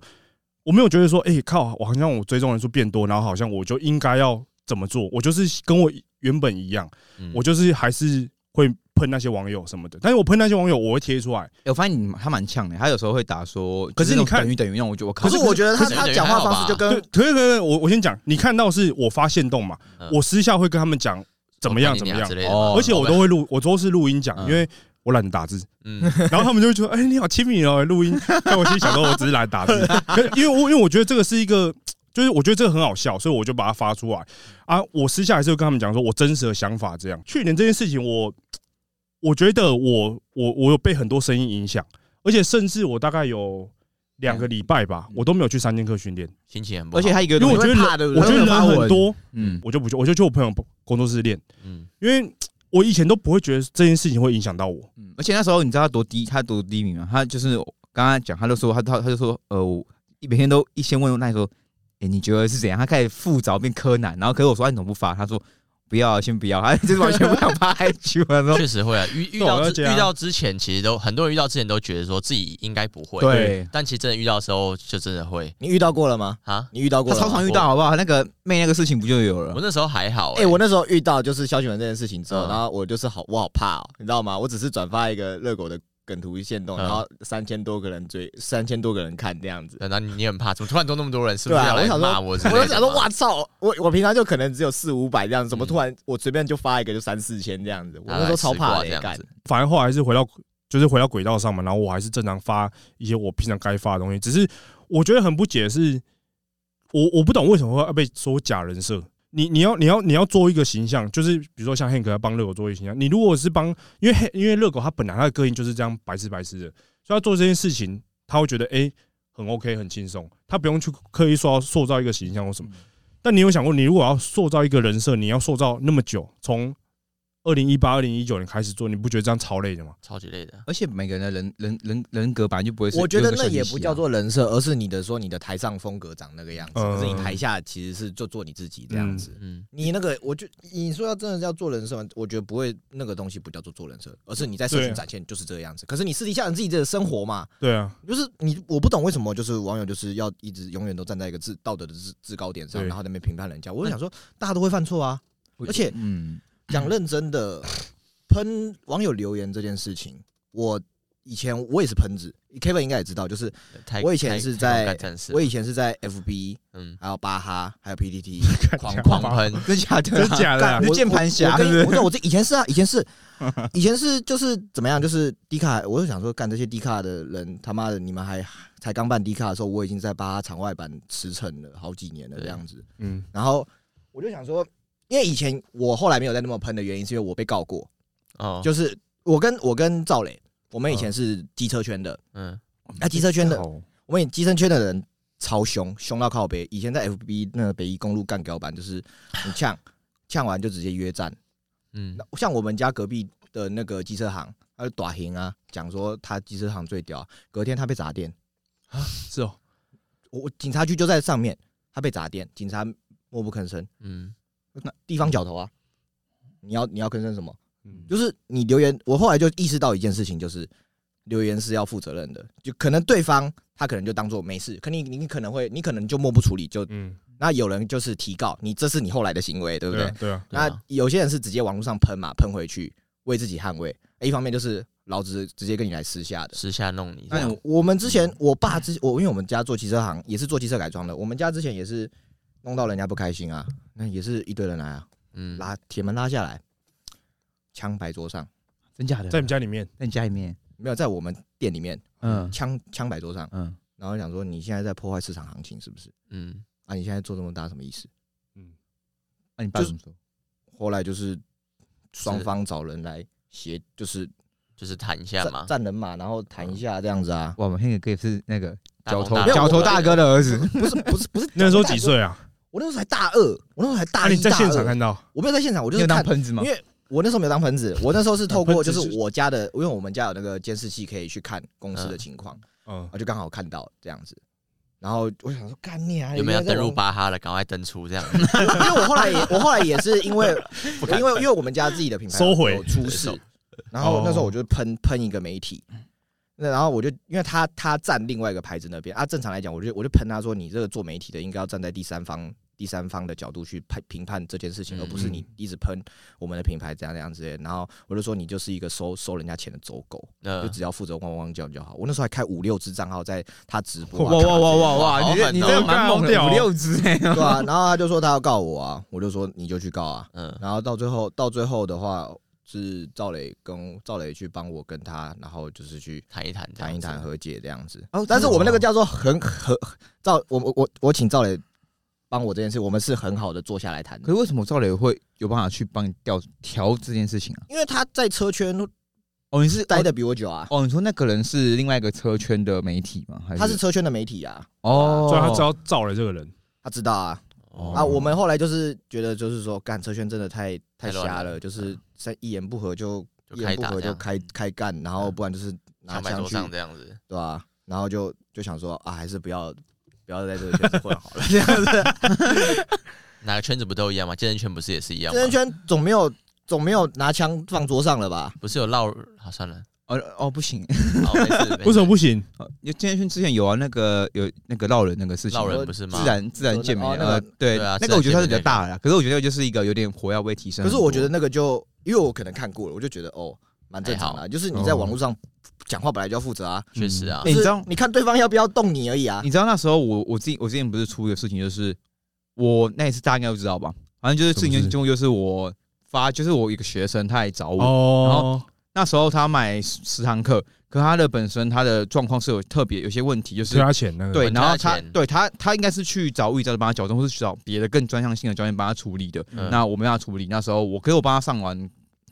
Speaker 3: 我没有觉得说，哎、靠，我好像我追踪人数变多，然后好像我就应该要怎么做。我就是跟我原本一样，
Speaker 4: 嗯
Speaker 3: 我就是还是会喷那些网友什么的。但是我喷那些网友，我会贴出来。
Speaker 1: 欸我发现你他蛮呛的，他有时候会打说，
Speaker 3: 可是你看
Speaker 1: 等于等于那种，我觉得我靠，
Speaker 2: 可是我觉得他他讲话方式就
Speaker 3: 对
Speaker 2: 跟，
Speaker 3: 可是可是我我先讲，你看到是我发现动嘛，
Speaker 4: 嗯
Speaker 3: 我私下会跟他们讲怎么样怎么样
Speaker 4: 之，类的嘛
Speaker 1: 哦
Speaker 3: 而且我都会录，我都是录音讲，
Speaker 1: 嗯
Speaker 3: 因为我懒得打字。
Speaker 4: 嗯 [LAUGHS]
Speaker 3: 然后他们就会说：“哎、你好亲密哦，录音。”但我心里想说，我只是来打字，[LAUGHS] 因为我因为我觉得这个是一个，就是我觉得这个很好笑，所以我就把它发出来啊。我私下还是会跟他们讲说我真实的想法。这样，去年这件事情我，我觉得我我我有被很多声音影响，而且甚至我大概有两个礼拜吧，我都没有去三剑客训练，
Speaker 4: 心情很不好，
Speaker 1: 而且他一个
Speaker 3: 因为我觉得
Speaker 2: 你会怕对不对？
Speaker 3: 人我觉得人很多，
Speaker 1: 嗯，
Speaker 3: 我就不去，我就去我朋友工作室练，
Speaker 4: 嗯。
Speaker 3: 因为我以前都不会觉得这件事情会影响到我。
Speaker 1: 嗯，而且那时候你知道他多低，他多低迷吗？他就是刚刚讲，他就说他他他就说，呃，我每天都一先问那说，哎、你觉得是怎样？他开始复杂变柯南，然后可是我说、啊、你怎么不发？他说不要，先不要，[LAUGHS] 他就是完全不想拍 [LAUGHS] IG。我说
Speaker 4: 确实会啊，遇遇到遇到之前，其实都很多人遇到之前都觉得说自己应该不会，
Speaker 1: 对，
Speaker 4: 但其实真的遇到的时候就真的会
Speaker 2: 你遇到过了吗？
Speaker 4: 啊。
Speaker 2: 你遇到过
Speaker 1: 超常遇到，好不好？那个妹那个事情不就有了？
Speaker 4: 我那时候还好、
Speaker 2: 哎、
Speaker 4: 欸，
Speaker 2: 我那时候遇到就是消息文这件事情之后，
Speaker 4: 嗯
Speaker 2: 然后我就是好，我好怕哦，你知道吗？我只是转发一个热狗的梗图线动，
Speaker 4: 嗯
Speaker 2: 然后三千多个人追，三千多个人看这样子。
Speaker 4: 对那你你很怕，怎么突然多那么多人？是不是要来
Speaker 2: 对啊我想说
Speaker 4: 骂我？
Speaker 2: 我就想说，哇操！我我平常就可能只有四五百这样子，怎么
Speaker 4: 嗯
Speaker 2: 突然我随便就发一个就三四千这样子？我那时候超怕的、干
Speaker 4: 这样子。
Speaker 3: 反而后来还是回到就是回到轨道上嘛，然后我还是正常发一些我平常该发的东西。只是我觉得很不解的是，我我不懂为什么会被说假人设。你你要你要你要做一个形象，就是比如说像 Hank 他帮热狗做一个形象，你如果是帮，因为 Han- 因为热狗他本来他的个性就是这样白痴白痴的，所以他做这件事情他会觉得哎、很 OK 很轻松，他不用去刻意塑塑造一个形象或什么。但你有想过，你如果要塑造一个人设，你要塑造那么久，从二零一八、二零一九年开始做，你不觉得这样超累的吗？
Speaker 4: 超级累的。
Speaker 1: 而且每个人的人人人人格本来就不会是，
Speaker 2: 我觉得那也不叫做人设，而是你的说你的台上风格长那个样子，
Speaker 3: 嗯
Speaker 2: 可是你台下其实是就做你自己这样子。
Speaker 4: 嗯，
Speaker 2: 你那个，我就你说要真的要做人设吗，我觉得不会，那个东西不叫做做人设，而是你在社群展现就是这个样子。可是你私底下你自己的生活嘛，
Speaker 3: 对啊，
Speaker 2: 就是你我不懂为什么就是网友就是要一直永远都站在一个制道德的制制高点上，然后在那边评判人家。我就想说，大家都会犯错啊。而且
Speaker 1: 嗯，
Speaker 2: 讲认真的，喷网友留言这件事情，我以前我也是喷子，Kevin 应该也知道，就是我以前是在我以前是在 FB，
Speaker 4: 嗯
Speaker 2: 还有巴哈，还有 PTT 狂
Speaker 4: 狂
Speaker 2: 狂
Speaker 4: 喷，
Speaker 1: 真假的？
Speaker 3: 假的？
Speaker 2: 我
Speaker 1: 键盘侠
Speaker 2: 我我我这以前是啊，以前是，以前是就是怎么样，就是低卡，我就想说，干这些低卡的人，他妈的，你们还才刚办低卡的时候，我已经在巴哈场外版驰骋了好几年了这样子。
Speaker 3: 嗯，
Speaker 2: 然后我就想说，因为以前我后来没有再那么喷的原因，是因为我被告过，
Speaker 4: 哦，
Speaker 2: 就是我跟我跟赵磊，我们以前是机车圈的，
Speaker 4: 嗯。
Speaker 2: 那机车圈的，
Speaker 1: 哦
Speaker 2: 我们机车圈的人超凶，凶到靠北。以前在 FB 那个北一公路干屌版，就是你呛 [COUGHS] 呛完就直接约战。
Speaker 4: 嗯，
Speaker 2: 那像我们家隔壁的那个机车行，他就短行啊，讲说他机车行最屌，隔天他被砸店，
Speaker 3: 是哦，
Speaker 2: 我我警察局就在上面，他被砸店，警察默不吭声，
Speaker 4: 嗯，
Speaker 2: 那地方角头啊，你要你要吭声什么？
Speaker 3: 嗯，
Speaker 2: 就是你留言，我后来就意识到一件事情，就是留言是要负责任的，就可能对方他可能就当做没事，可你你可能会你可能就默不处理，就
Speaker 3: 嗯，
Speaker 2: 那有人就是提告你，这是你后来的行为，对不对？
Speaker 3: 啊对啊，
Speaker 2: 那有些人是直接网络上喷嘛，喷回去为自己捍卫，一方面就是老子直接跟你来私下的。
Speaker 4: 私下弄你这
Speaker 1: 那
Speaker 2: 我们之前我爸之我因为我们家做汽车行也是做汽车改装的，我们家之前也是弄到人家不开心啊，那也是一堆人来啊，
Speaker 4: 嗯，
Speaker 2: 拉铁门拉下来，枪摆桌上，
Speaker 1: 真假的，
Speaker 3: 在你们家里面，
Speaker 1: 在你家里面，
Speaker 2: 没有在我们店里面，
Speaker 1: 嗯
Speaker 2: 枪枪摆桌上，
Speaker 1: 嗯，
Speaker 2: 然后想说你现在在破坏市场行情是不是？
Speaker 4: 嗯，
Speaker 2: 啊，你现在做这么大什么意思？
Speaker 3: 嗯，
Speaker 1: 那你爸
Speaker 2: 就是
Speaker 1: 怎么说？
Speaker 2: 后来就是双方找人来协，就是
Speaker 4: 就是谈一下
Speaker 2: 站
Speaker 4: 嘛，
Speaker 2: 站人马，然后谈一下这样子啊。
Speaker 1: 哇，我们那个哥是那个脚头
Speaker 4: 大风大
Speaker 1: 角头大哥的儿子，
Speaker 2: 不是不是不是，[LAUGHS]
Speaker 3: 那时候几？岁啊？
Speaker 2: 我那时候才大二，我那时候才大
Speaker 3: 啊，
Speaker 2: 一。
Speaker 3: 你在现场
Speaker 2: 大二
Speaker 3: 看到？
Speaker 2: 我没有在现场，我就是看，
Speaker 1: 当喷子吗
Speaker 2: 因？为我那时候没有当喷子，我那时候是透过就是是我家的，因为我们家有那个监视器可以去看公司的
Speaker 4: 嗯
Speaker 2: 情况，
Speaker 3: 嗯，
Speaker 2: 我就刚好看到这样子。然后我想说，干你啊！
Speaker 4: 有没有登入巴哈了？赶快登出这样，[LAUGHS]
Speaker 2: 因为我后来也，我后来也是因为，[LAUGHS] 因为因为我们家自己的品牌
Speaker 3: 收回
Speaker 2: 有出事，然后那时候
Speaker 3: 哦
Speaker 2: 我就喷喷一个媒体，那然后我就因为他他站另外一个牌子那边啊，正常来讲，我就我就喷他说，你这个做媒体的应该要站在第三方第三方的角度去判评判这件事情，
Speaker 4: 嗯
Speaker 2: 而不是你一直喷我们的品牌怎样怎样之类的。然后我就说你就是一个收收人家钱的走狗，就
Speaker 4: 呃，
Speaker 2: 只要负责汪汪叫就好。我那时候还开五六只账号在他直播、
Speaker 1: 哇
Speaker 2: 啊，
Speaker 1: 哇哇哇哇！你你这个蛮猛的，五六只哎。
Speaker 2: 对啊，然后他就说他要告我啊，我 [LAUGHS] 就说你就去告啊。
Speaker 4: 嗯，
Speaker 2: 然后到最后，到最后的话是赵磊跟赵磊去帮我跟他，然后就是去
Speaker 4: 谈一谈，
Speaker 2: 谈一谈，和解这样子。
Speaker 1: 哦
Speaker 2: 但是我们那个叫做很和赵，我我我我请赵磊帮我这件事，我们是很好的坐下来谈
Speaker 1: 可，是为什么赵磊会有办法去帮你调调这件事情啊？
Speaker 2: 因为他在车圈
Speaker 1: 哦，你是
Speaker 2: 待的比我久啊，
Speaker 1: 哦，你说那个人是另外一个车圈的媒体吗？还是？
Speaker 2: 他是车圈的媒体啊，
Speaker 1: 哦，
Speaker 3: 所以他知道赵磊这个人，
Speaker 2: 他知道啊。
Speaker 4: 哦。
Speaker 2: 啊，我们后来就是觉得，就是说，干车圈真的太太瞎了，就是在一言不合就
Speaker 4: 就
Speaker 2: 一言不
Speaker 4: 开
Speaker 2: 合就开开干，然后不然就是拿枪
Speaker 4: 上这样子，
Speaker 2: 对吧、然后就就想说啊，还是不要不要在这个圈子混好了，这样子。
Speaker 4: 哪个圈子不都一样吗？健身圈不是也是一样吗
Speaker 2: 健？身圈总没有总没有拿枪放桌上了吧？
Speaker 4: 不是有绕？好，算了，
Speaker 1: 哦哦不行，
Speaker 4: 好，没事，[LAUGHS] 没事
Speaker 3: 为什么不行？
Speaker 1: 哦因为健身圈之前有啊，那个有那个绕人那个事情，
Speaker 4: 绕人不是吗？
Speaker 1: 自然自然健美
Speaker 2: 哦那个
Speaker 1: 呃对
Speaker 4: 对啊
Speaker 1: 那个我觉得它是比较大的啦，可是我觉得就是一个有点火药味提升很多。
Speaker 2: 可是我觉得那个就因为我可能看过了，我就觉得哦，蛮正常的啊、就是你在网络上讲话本来就要负责啊，
Speaker 4: 确实啊。
Speaker 1: 欸，你知道
Speaker 2: 你看对方要不要动你而已啊。
Speaker 1: 你知道那时候我我自己我之前不是出一个事情，就是我那一次大家应该都知道吧？反正就是事情经过就是我发，就是我一个学生他来找我，
Speaker 3: 哦，
Speaker 1: 那时候他买十十堂课，可他的本身他的状况是有特别有些问题，就是
Speaker 3: 他钱那个，
Speaker 1: 对，然后他对他他应该是去找物理教练帮他矫正，或是去找别的更专项性的教练帮他处理的。
Speaker 4: 嗯。
Speaker 1: 那我没办法处理，那时候我可是我帮他上完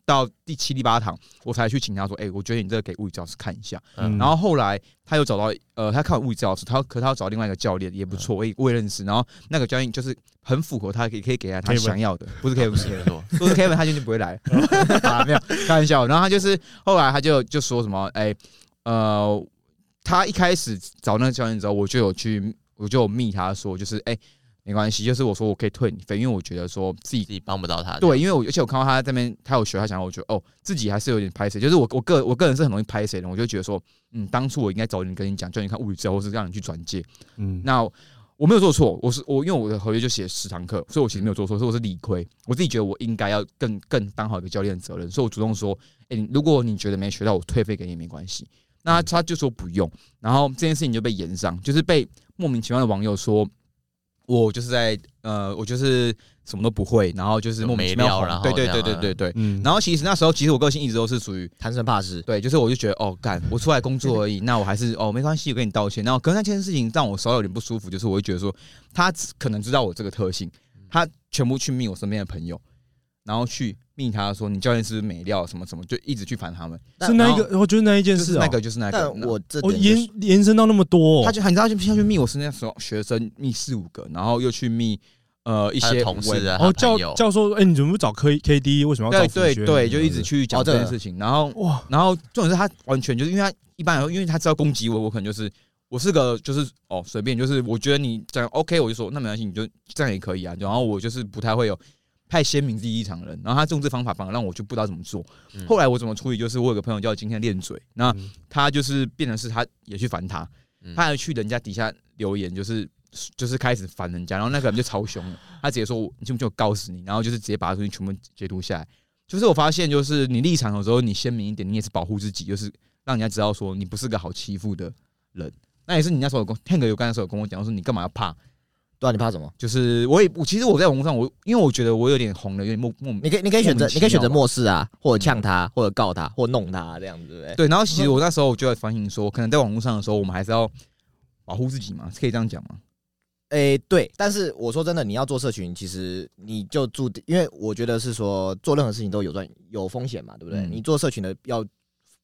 Speaker 1: 到第七、第八堂，我才去请他说：“哎、我觉得你这个给物理教师看一下。”
Speaker 4: 嗯
Speaker 1: 然后后来他又找到呃，他看物理教师，他可他要找另外一个教练也不错，我也我也认识。然后那个教练就是很符合他，可以可以给他他想要的，[LAUGHS] 不是 Kevin，不是
Speaker 4: 错，
Speaker 1: 如果是 Kevin，他今天就不会来 [LAUGHS] 啊，没有开玩笑。然后他就是后来他就就说什么，哎、呃，他一开始找那个教练之后，我就有去，我就有密他说，就是哎、没关系，就是我说我可以退你费，因为我觉得说自己
Speaker 4: 自己帮不到他，
Speaker 1: 对，因为我而且我看到他这边他有学，他想要，我觉得哦，自己还是有点拍谁，就是我我个我个人是很容易拍谁的，我就觉得说，嗯，当初我应该早点跟你讲，叫你看物理治疗，或是让你去转介。
Speaker 3: 嗯，
Speaker 1: 那我没有做错，我是我因为我的合约就写十堂课，所以我其实没有做错，所以我是理亏，我自己觉得我应该要更更当好一个教练的责任，所以我主动说，哎、你如果你觉得没学到，我退费给你也没关系。那他他就说不用，然后这件事情就被延上，就是被莫名其妙的网友说，我就是在呃，我就是什么都不会，然后就是莫名其妙对对对对对对。
Speaker 3: 嗯，
Speaker 1: 然后其实那时候，其实我个性一直都是属于
Speaker 2: 贪生怕死，
Speaker 1: 对，就是我就觉得哦，干，我出来工作而已，[LAUGHS] 那我还是哦没关系，我跟你道歉。然后，可是那件事情让我稍微有点不舒服，就是我会觉得说，他可能知道我这个特性，他全部去命我身边的朋友，然后去密他说你教练是不是没料什么什么，就一直去烦他们。
Speaker 3: 是那一
Speaker 1: 然
Speaker 3: 个，我觉得那一件事啊，
Speaker 1: 就是那个就是那个。
Speaker 2: 但我这
Speaker 3: 哦
Speaker 2: 点就是
Speaker 3: 延延伸到那么多哦，
Speaker 1: 他就你知道就下去密我是那时候学生密四五个，然后又去密呃一些
Speaker 4: 同事啊，
Speaker 3: 哦教教授，哎，你怎么不找 K K D？为什么要
Speaker 1: 对
Speaker 3: 找对
Speaker 1: 对对，就一直去讲
Speaker 2: 哦这
Speaker 1: 件事情，然后
Speaker 3: 哇，
Speaker 1: 然后重点是他完全就是因为他一般来说，因为他知道攻击我，我可能就是我是个就是哦随便就是我觉得你这样 OK，我就说那没关系，你就这样也可以啊。然后我就是不太会有太鲜明第一场人，然后他用这方法反而让我就不知道怎么做。
Speaker 4: 嗯
Speaker 1: 后来我怎么处理，就是我有个朋友叫今天练嘴，那
Speaker 3: 嗯
Speaker 1: 他就是变成是他也去烦他，
Speaker 4: 嗯
Speaker 1: 他还去人家底下留言，就是就是开始烦人家，然后那个人就超凶了，他直接说我你信不信我告死你，然后就是直接把他东西全部截图下来。就是我发现，就是你立场有时候你鲜明一点，你也是保护自己，就是让人家知道说你不是个好欺负的人。那也是你那时候有跟 Tank 有刚才那时候有跟我讲说你干嘛要怕？
Speaker 2: 对啊，你怕什么？
Speaker 1: 就是我也我其实我在网络上我因为我觉得我有点红了，有点莫莫
Speaker 2: 你可以你可以选择你可以选择漠视啊，或者呛他，或者告他，或弄他这样子，对不对？
Speaker 1: 对，然后其实我那时候我就在反省说，可能在网络上的时候，我们还是要保护自己嘛，可以这样讲吗？
Speaker 2: 诶、对，但是我说真的，你要做社群，其实你就注定，因为我觉得是说做任何事情都有赚有风险嘛，对不对？
Speaker 1: 嗯
Speaker 2: 你做社群的要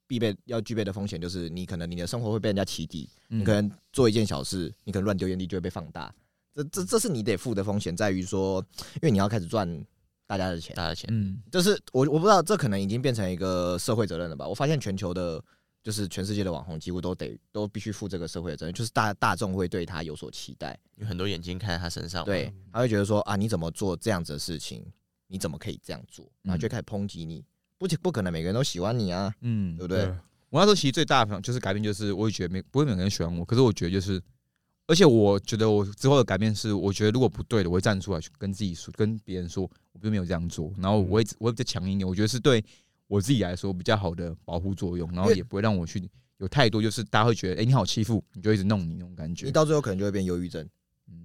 Speaker 2: 必备要具备的风险，就是你可能你的生活会被人家起底，
Speaker 1: 嗯
Speaker 2: 你可能做一件小事，你可能乱丢烟蒂就会被放大，这这这是你得付的风险，在于说，因为你要开始赚大家的钱，
Speaker 4: 大家的钱，
Speaker 1: 嗯
Speaker 2: 就是我我不知道这可能已经变成一个社会责任了吧？我发现全球的，就是全世界的网红几乎都得都必须负这个社会的责任，就是大大众会对他有所期待。
Speaker 4: 有很多眼睛看在他身上，
Speaker 2: 对，他会觉得说啊，你怎么做这样子的事情？你怎么可以这样做？然后就
Speaker 1: 嗯
Speaker 2: 开始抨击你，不不可能每个人都喜欢你啊，
Speaker 1: 嗯
Speaker 2: 对不对？
Speaker 1: 我那时候其实最大的就是改变，就是我也觉得没不会每个人喜欢我，可是我觉得就是，而且我觉得我之后的改变是，我觉得如果不对的，我会站出来去跟自己说，跟别人说，我并没有这样做，然后我会我会比较强硬一点，我觉得是对我自己来说比较好的保护作用，然后也不会让我去有太多就是大家会觉得，哎、你好欺负，你就一直弄你那种感觉。
Speaker 2: 你。到最后可能就会变忧郁症，
Speaker 1: 嗯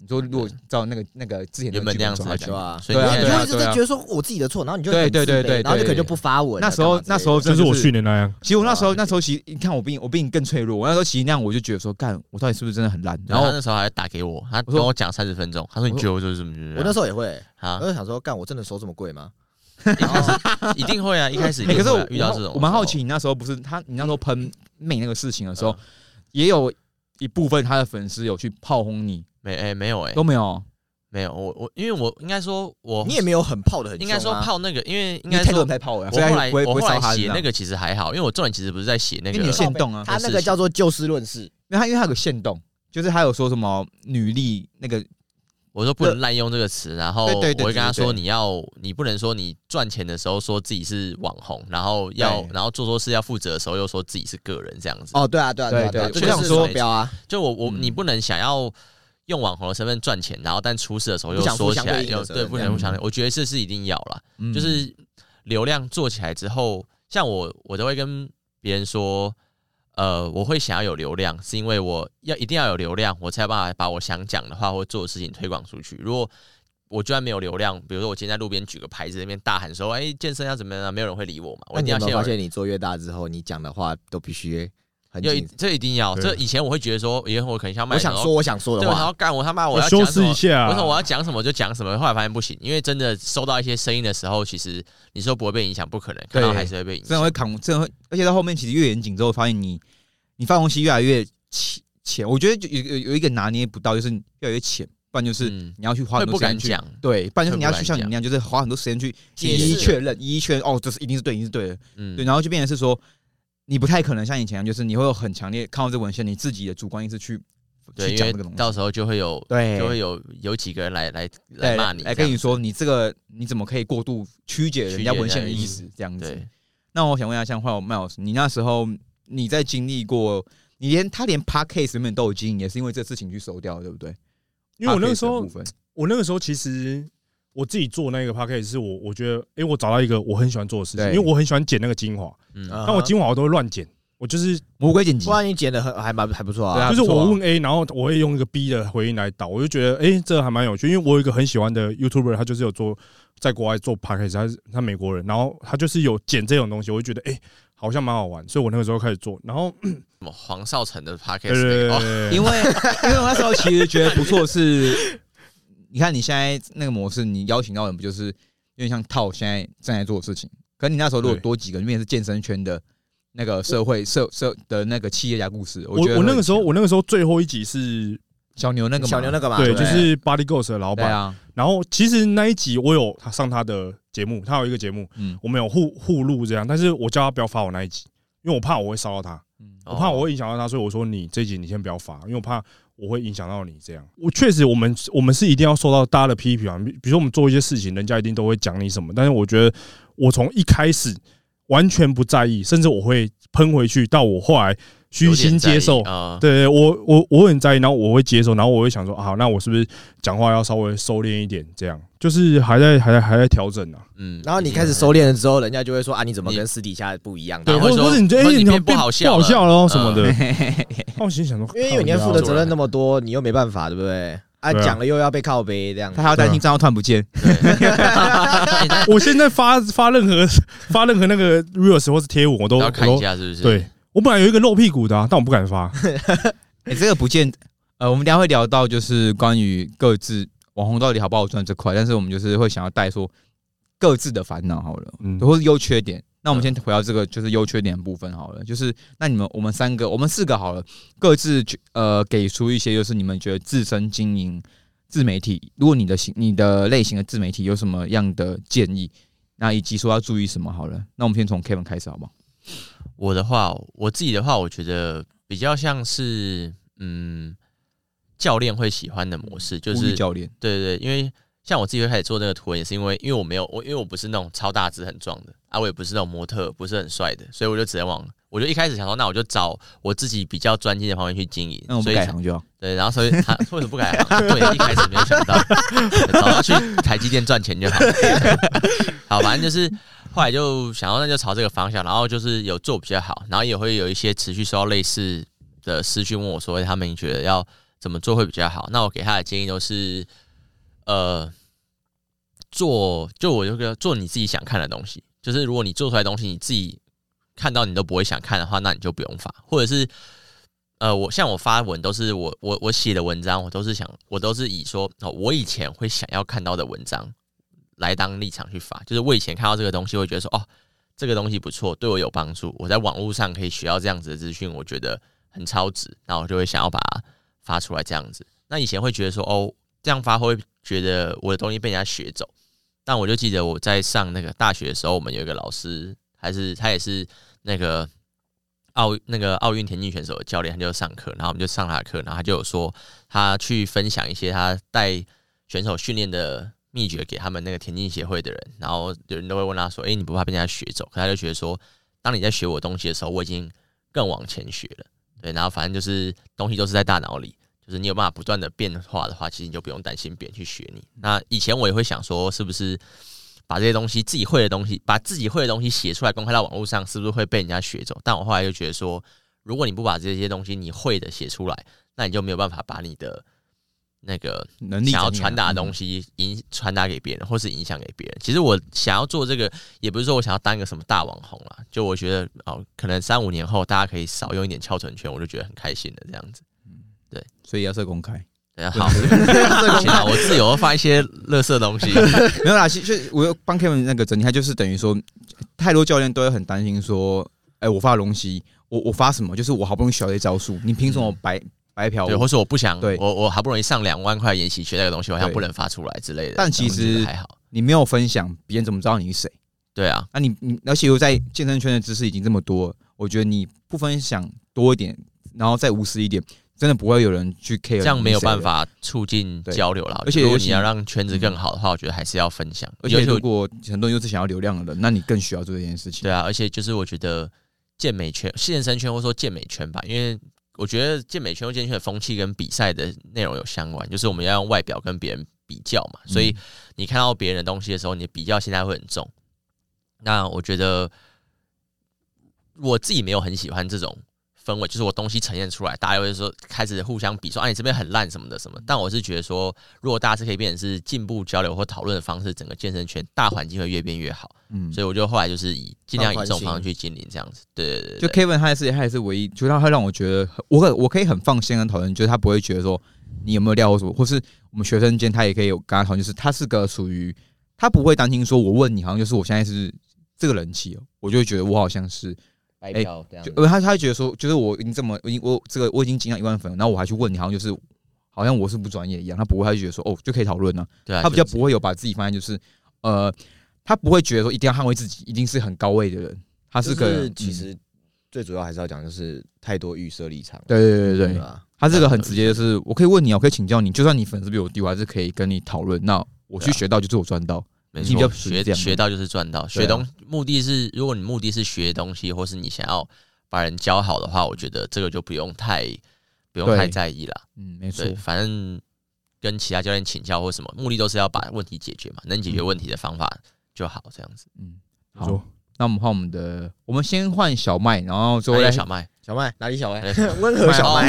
Speaker 1: 你说如果照那个那个之前
Speaker 4: 原本那样子的
Speaker 1: 的
Speaker 4: 感
Speaker 2: 对吧？
Speaker 4: 所以
Speaker 1: 对啊
Speaker 2: 你就一直在觉得说我自己的错，然后你就
Speaker 1: 对对对对对
Speaker 2: 然后就可能就不发文。
Speaker 1: 那时候那时候
Speaker 3: 就是我去年那样，
Speaker 1: 其实我那时候那时候其实你看我比你我比你更脆弱，我那时候其实那样我就觉得说，干我到底是不是真的很烂？然
Speaker 4: 然后那时候还打给我，他
Speaker 1: 我说
Speaker 4: 跟我讲三十分钟，他说你觉得我就是这么觉得？
Speaker 2: 我那时候也会，
Speaker 4: 啊
Speaker 2: 我，就想说，干我真的收这么贵吗？
Speaker 4: 一定会啊，一开始
Speaker 1: 可是
Speaker 4: 遇到这种，
Speaker 1: 我蛮好奇，你那时候不是他，你那时候喷妹那个事情的时候
Speaker 4: 嗯，
Speaker 1: 也有一部分他的粉丝有去炮轰你，
Speaker 4: 没哎没有哎。
Speaker 1: 都没有。
Speaker 4: 没有，我我因为我应该说我
Speaker 2: 你也没有很炮的很啊
Speaker 4: 应该说炮那个，因为应
Speaker 1: 应该太多
Speaker 4: 该说
Speaker 1: 人在炮了，
Speaker 4: 我后来我后来写那个其实还好，因为我重点其实不是在写那
Speaker 1: 因为你有
Speaker 4: 个，
Speaker 1: 限动啊，
Speaker 2: 他那个叫做就事论事，
Speaker 1: 因为他因为他有个限动，就是他有说什么女力那个
Speaker 4: 我说不能滥用这个词，然后我会跟他说你要你不能说你赚钱的时候说自己是网红，然后要然后做错事要负责的时候又说自己是个人这样子。
Speaker 2: 哦，对啊，对啊，对啊，
Speaker 1: 对
Speaker 2: 就
Speaker 4: 像说
Speaker 2: 标啊，
Speaker 4: 就我我
Speaker 1: 嗯
Speaker 4: 你不能想要用网红的身份赚钱，然后但出事的时候又说起来又对不能不相对，我觉得这是一定要啦。
Speaker 1: 嗯
Speaker 4: 就是流量做起来之后，像我我都会跟别人说，呃，我会想要有流量，是因为我要一定要有流量，我才有办法把我想讲的话或做的事情推广出去。如果我居然没有流量，比如说我今天在路边举个牌子，那边大喊说：“哎、健身要怎么样啊？”没有人会理我嘛。我
Speaker 2: 那你
Speaker 4: 要先有人
Speaker 2: 现，你做越大之后，你讲的话都必须很
Speaker 4: 这一定要。
Speaker 3: 对
Speaker 4: 这以前我会觉得说，以前我可能想买
Speaker 2: 我想说我想说，的话
Speaker 4: 我想要，干我他妈我
Speaker 3: 要修
Speaker 4: 要讲什么
Speaker 3: 饰一下啊
Speaker 4: 为什么我要讲什么就讲什么？后来发现不行，因为真的收到一些声音的时候，其实你说不会被影响，不可能，看到
Speaker 1: 对
Speaker 4: 还是会被影响。
Speaker 1: 真的会扛，真的会，而且到后面其实越严谨之后，发现你你发东西越来越浅浅，我觉得就有有有一个拿捏不到，就是越来越浅，不然就是
Speaker 4: 嗯
Speaker 1: 你要去花很多时间去。
Speaker 4: 敢讲，
Speaker 1: 对，不然就是你要去像你那样，就是花很多时间去一一确认，一一确认，哦，这是一定是对，一定是对的，
Speaker 4: 嗯，
Speaker 1: 对，然后就变成是说，你不太可能像以前，就是你会有很强烈看到这文献，你自己的主观意识去
Speaker 4: 对，因为
Speaker 1: 去讲这个东西，
Speaker 4: 到时候就会有，
Speaker 1: 对
Speaker 4: 就会有有几个人来来来骂你，
Speaker 1: 来跟你说，你这个你怎么可以过度曲解人家文献的意思这样子？那我想问一下，像换我麦老师，你那时候你在经历过，你连他连 p a r k case 原本都有经营，也是因为这事情去收掉，对不对？
Speaker 3: 因为我那个时候我那个时候其实我自己做那个 p a c k a g e 是我我觉得，诶，我找到一个我很喜欢做的事情，因为我很喜欢剪那个精华，
Speaker 4: 嗯，
Speaker 2: 啊
Speaker 3: 但我精华我都会乱剪，我就是
Speaker 1: 魔鬼剪辑。
Speaker 2: 不，然你剪的很还蛮还不错啊，
Speaker 3: 就是我问 A，然后我会用一个 B 的回应来导，我就觉得哎，这个还蛮有趣，因为我有一个很喜欢的 YouTuber，他就是有做在国外做 p a c k a g e 他是他美国人，然后他就是有剪这种东西，我就觉得哎，好像蛮好玩，所以我那个时候开始做，然后
Speaker 4: 什么黄少成的 podcast
Speaker 1: 因为 [LAUGHS] 因为我那时候其实觉得不错是，你看你现在那个模式，你邀请到人不就是有点像套现在正在做的事情。可你那时候如果多几个，因为是健身圈的那个社会社社的那个企业家故事，
Speaker 3: 我
Speaker 1: 觉得
Speaker 3: 我那个时候我那个时候最后一集是
Speaker 1: 小牛那个嘛
Speaker 2: 小牛那个嘛，
Speaker 3: 对，就是 Body Ghost 的老板。
Speaker 1: 啊，
Speaker 3: 然后其实那一集我有他上他的节目，他有一个节目，
Speaker 1: 嗯。
Speaker 3: 我们有互互录这样，但是我叫他不要发我那一集，因为我怕我会烧到他，
Speaker 1: 嗯。
Speaker 3: 我怕我会影响到他，所以我说你这一集你先不要发，因为我怕我会影响到你这样。我确实我们我们是一定要受到大家的批评啊，比比如说我们做一些事情，人家一定都会讲你什么，但是我觉得我从一开始完全不在意，甚至我会喷回去，到我后来虚心接受。
Speaker 4: 啊，
Speaker 3: 对对，我我我很在意，然后我会接受，然后我会想说，啊好，那我是不是讲话要稍微收敛一点？这样就是还在还在还在调整啊。
Speaker 4: 嗯
Speaker 2: 然后你开始收敛了之后，人家就会说啊，你怎么跟私底下不一样？
Speaker 3: 对，或者或者你觉得
Speaker 4: 你
Speaker 3: 哎怎么
Speaker 4: 变不好笑
Speaker 3: 不好笑了哦什么的。
Speaker 1: 嘿 [LAUGHS]
Speaker 3: 那我心想说，
Speaker 2: 因为你要负的责任那么多，你又没办法，对不对？啊，讲了又要被靠背这样
Speaker 1: 他。还要担心账号突然不见，[LAUGHS]
Speaker 3: 我现在发发任何发任何那个 reels 或是贴文，我都
Speaker 4: 要
Speaker 3: 我都
Speaker 4: 看一下是不是？
Speaker 3: 对我本来有一个露屁股的啊，但我不敢发。[LAUGHS]
Speaker 1: 哎，这个不见，呃，我们等一下会聊到就是关于各自网红到底好不好赚这块，但是我们就是会想要带说各自的烦恼好了，
Speaker 3: 嗯，
Speaker 1: 或是优缺点。那我们先回到这个就是优缺点的部分好了，就是那你们我们三个我们四个好了，各自呃给出一些就是你们觉得自身经营自媒体，如果你的型你的类型的自媒体有什么样的建议，那以及说要注意什么好了。那我们先从 Kevin 开始好不好？
Speaker 4: 我的话，我自己的话，我觉得比较像是嗯，教练会喜欢的模式，就是
Speaker 1: 教练，
Speaker 4: 对对对，因为像我自己会开始做那个图文，也是因为因为我没有我因为我不是那种超大只很壮的啊，我也不是那种模特，不是很帅的，所以我就只能往我就一开始想说，那我就找我自己比较专精的方面去经营，
Speaker 1: 那我们
Speaker 4: 所以
Speaker 1: 改行就好。
Speaker 4: 对，然后所以他为什么不改行？[LAUGHS] 对，一开始没有想到，对 [LAUGHS] 早上去台积电赚钱就好。[LAUGHS] 好，反正就是后来就想要那就朝这个方向，然后就是有做比较好，然后也会有一些持续收到类似的私讯问我说，他们觉得要怎么做会比较好？那我给他的建议都是，呃，做就我就个做你自己想看的东西，就是如果你做出来的东西你自己看到你都不会想看的话，那你就不用发，或者是。呃，我像我发文都是我我我写的文章，我都是想我都是以说，我以前会想要看到的文章来当立场去发，就是我以前看到这个东西，会觉得说哦，这个东西不错，对我有帮助，我在网络上可以学到这样子的资讯，我觉得很超值，那我就会想要把它发出来这样子。那以前会觉得说哦，这样发会觉得我的东西被人家学走，但我就记得我在上那个大学的时候，我们有一个老师，还是他也是那个。奥那个奥运田径选手的教练，他就上课，然后我们就上他的课，然后他就有说他去分享一些他带选手训练的秘诀给他们那个田径协会的人，然后有人都会问他说：“诶，你不怕被人家学走？”可他就觉得说，当你在学我东西的时候，我已经更往前学了，对，然后反正就是东西都是在大脑里，就是你有办法不断的变化的话，其实你就不用担心别人去学你。那以前我也会想说，是不是？把这些东西自己会的东西，把自己会的东西写出来公开到网络上，是不是会被人家学走？但我后来又觉得说，如果你不把这些东西你会的写出来，那你就没有办法把你的那个
Speaker 1: 能力
Speaker 4: 想要传达的东西影传达给别人，或是影响给别人。其实我想要做这个，也不是说我想要当一个什么大网红啦，就我觉得哦，可能三五年后大家可以少用一点翘臀圈，我就觉得很开心的这样子。
Speaker 1: 对所以要设公开。
Speaker 4: 对，好，[LAUGHS] 行啊，[LAUGHS] 我自由发一些垃圾东西。[LAUGHS]
Speaker 1: 没有啦，其实我又帮 Kevin 那个整理，他就是等于说，太多教练都会很担心说，哎、我发的东西，我我发什么？就是我好不容易学了一招数，你凭什么白、白嫖
Speaker 4: 对，或是我不想，
Speaker 1: 对
Speaker 4: 我我好不容易上两万块研习学那个东西，我好像不能发出来之类的。
Speaker 1: 但其实
Speaker 4: 还好，
Speaker 1: 你没有分享，别人怎么知道你是谁？
Speaker 4: 对啊，
Speaker 1: 那你你而且又在健身圈的知识已经这么多，我觉得你不分享多一点，然后再无私一点，真的不会有人去 care，
Speaker 4: 这样没有办。法促进交流了。
Speaker 1: 而且如果
Speaker 4: 你要让圈子更好的话，我觉得还是要分享。
Speaker 1: 而且如果很多人又是想要流量的人，那你更需要做这件事情。
Speaker 4: 对啊，而且就是我觉得健美圈、健身圈或者说健美圈吧，因为我觉得健美圈和健身圈的风气跟比赛的内容有相关，就是我们要用外表跟别人比较嘛，所以你看到别人的东西的时候，你的比较心态会很重。那我觉得我自己没有很喜欢这种氛围，就是我东西呈现出来，大家会说开始互相比说，啊你这边很烂什么的什么。但我是觉得说，如果大家是可以变成是进步交流或讨论的方式，整个健身圈大环境会越变越好。
Speaker 1: 嗯，
Speaker 4: 所以我就后来就是以尽量以这种方式去经营这样子。对对对
Speaker 1: 就
Speaker 4: 对
Speaker 1: Kevin 他也是他也是唯一，就是他会让我觉得很我可我可以很放心跟讨论，就是他不会觉得说你有没有料或什么，或是我们学生间他也可以有跟他讨论，就是他是个属于他不会担心说，我问你好像就是我现在是这个人气哦，我就会觉得我好像是，
Speaker 2: 白嫖这样子，
Speaker 1: 就呃他他会觉得说，就是我已经这么，我已经我这个我已经进到一万粉，然后我还去问你，好像就是好像我是不专业一样，他不会，他就觉得说哦就可以讨论了，
Speaker 4: 对啊，
Speaker 1: 他比较不会有把自己放在就是呃，他不会觉得说一定要捍卫自己，一定是很高位的人，他
Speaker 2: 是
Speaker 1: 个
Speaker 2: 是其
Speaker 1: 嗯
Speaker 2: 实最主要还是要讲，就是太多预设立场，
Speaker 1: 对对对对对，他这个很直接，就是我可以问你，我可以请教你，就算你粉丝比我低，我还是可以跟你讨论。那我去学到就是我赚到，
Speaker 4: 没
Speaker 1: 你比较
Speaker 4: 错，
Speaker 1: 属于这样的
Speaker 4: 学学到就是赚到，学东目的是，如果你目的是学东西，或是你想要把人教好的话，我觉得这个就不用太不用太在意了。
Speaker 1: 嗯，没错，，
Speaker 4: 反正跟其他教练请教或什么，目的都是要把问题解决嘛，能解决问题的方法就好，这样子。
Speaker 1: 嗯，好，那我们换我们的，我们先换小麦，然后最后再
Speaker 4: 还有小麦，
Speaker 2: 小麦哪里小麦？[LAUGHS] 温和小
Speaker 4: 哦
Speaker 2: 麦，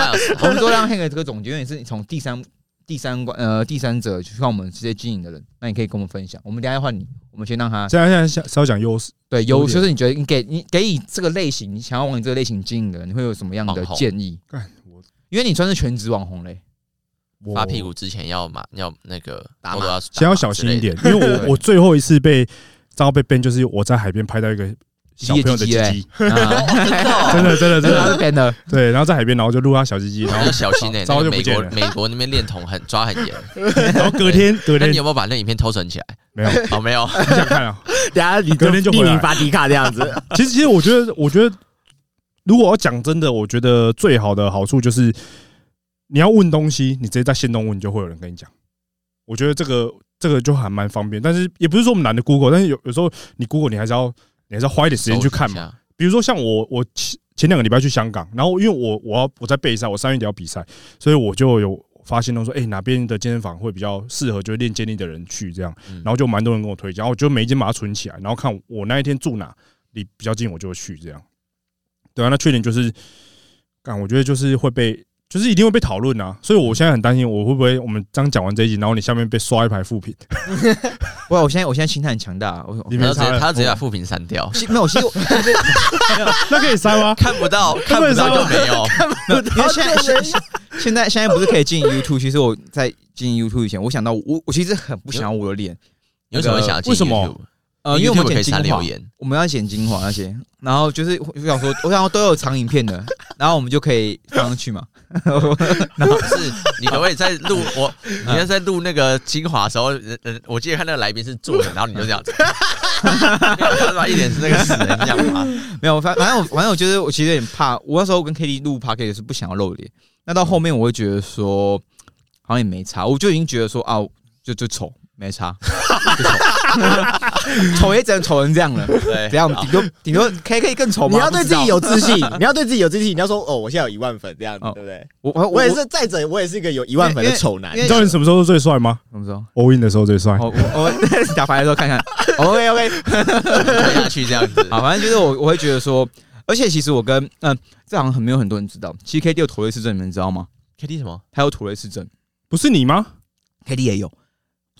Speaker 2: [LAUGHS]
Speaker 1: 我们都让 Hank 这个总结，因为你是从第三第三关呃第三者去看我们这些经营的人，那你可以跟我们分享。我们等一下换你，我们先让他
Speaker 3: 现在现在是是要讲优势，
Speaker 1: 对，
Speaker 3: 优
Speaker 1: 就是你觉得你给你给你这个类型，你想要往你这个类型经营的人，你会有什么样的建议？
Speaker 3: 干我
Speaker 1: 因为你算是全职网红嘞，
Speaker 3: 我
Speaker 4: 发屁股之前要嘛要那个
Speaker 2: 打码
Speaker 3: 先要小心一点，因为我我最后一次被遭被骗就是我在海边拍到一个小朋友的鸡鸡，
Speaker 1: 啊
Speaker 3: 真的真的真
Speaker 1: 真的。是
Speaker 3: 的
Speaker 1: 编的，
Speaker 3: 对，然后在海边然后就录他小鸡鸡，然
Speaker 4: 然
Speaker 3: 后
Speaker 4: 后小心诶、[LAUGHS]
Speaker 3: 早
Speaker 4: 那个美国
Speaker 3: 就不见了。
Speaker 4: 美国那边恋童很抓很严，[LAUGHS]
Speaker 3: 然后隔天隔天。
Speaker 4: 那你有没有把那影片偷存起来？
Speaker 3: 没有，
Speaker 4: 哦，没有，[LAUGHS]
Speaker 3: 不想看啊。
Speaker 2: 等下你
Speaker 3: 隔天就
Speaker 2: 匿名发迪卡这样子，
Speaker 3: 其实其实我觉得我觉得如果要讲真的，我觉得最好的好处就是你要问东西，你直接在线动问，就会有人跟你讲。我觉得这个这个就还蛮方便，但是也不是说我们懒得 Google，但是有有时候你 Google 你还是要你还是要花一点时间去看嘛。比如说像我，我前前两个礼拜去香港，然后因为我我要我在备赛，我三月底要比赛，所以我就有发现到说，哎、哪边的健身房会比较适合就是练健力的人去这样，
Speaker 4: 嗯
Speaker 3: 然后就蛮多人跟我推荐，然后我就每一间把它存起来，然后看我那一天住哪离比较近，我就会去这样。对啊，那缺点就是，干我觉得就是会被。就是一定会被讨论啊，所以我现在很担心，我会不会我们刚讲完这一集，然后你下面被刷一排负评，[LAUGHS]
Speaker 1: 不！我现在我现在心态很强大，我
Speaker 3: 里面差了
Speaker 4: 他直接他直接把副评删掉，
Speaker 1: 心 [LAUGHS] 没有，其实我 [LAUGHS]
Speaker 3: 那可以删吗？
Speaker 4: 看不到看不到就没有。
Speaker 1: 因为现在现现现在现在不是可以进 YouTube？其实我在进 YouTube 以前，我想到我我其实很不想要我的脸，
Speaker 4: 有什么想要进
Speaker 3: 为什么
Speaker 4: YouTube？
Speaker 1: 呃，因为我们
Speaker 4: 可以
Speaker 1: 剪
Speaker 4: 留言，
Speaker 1: 我们要剪精华那些，然后就是我想说，我想说都有长影片的，然后我们就可以放上去嘛。[LAUGHS]
Speaker 4: 然后是你可不可以在录我？你要在录那个精华的时候，呃呃，我记得看那个来宾是坐着，然后你就这样子，[LAUGHS] 他说一脸是那个死人样嘛。[LAUGHS]
Speaker 1: 没有，反反正我反正我觉得我其实有点怕，我那时候跟 k d 录 p a r k 是不想要露脸，那到后面我会觉得说好像也没差，我就已经觉得说啊，就就丑没差，就 [LAUGHS] 丑丑也只能丑成这样了，
Speaker 4: 对，
Speaker 1: 这样顶多顶多可以可以更丑吗？
Speaker 2: 你要对自己有自信，[LAUGHS] 你要对自己有自信，你要说哦，我现在有一万粉这样子
Speaker 1: 哦，
Speaker 2: 对不对？
Speaker 1: 我我
Speaker 2: 我也是，再者我也是一个有一万粉的丑男
Speaker 3: 你知道你什么时候最帅吗
Speaker 1: 什么说
Speaker 3: ？？all in 的时候最帅。
Speaker 1: 我我我打牌的时候看看，OK OK，
Speaker 4: 推下去这样子。[LAUGHS]
Speaker 1: 好，反正就是我我会觉得说，而且其实我跟嗯，这好像很没有很多人知道，其实 K D 有妥瑞氏症，你们知道吗
Speaker 4: ？K D 什么？
Speaker 1: 他有妥瑞氏症
Speaker 3: 不是你吗
Speaker 1: ？，K D 也有，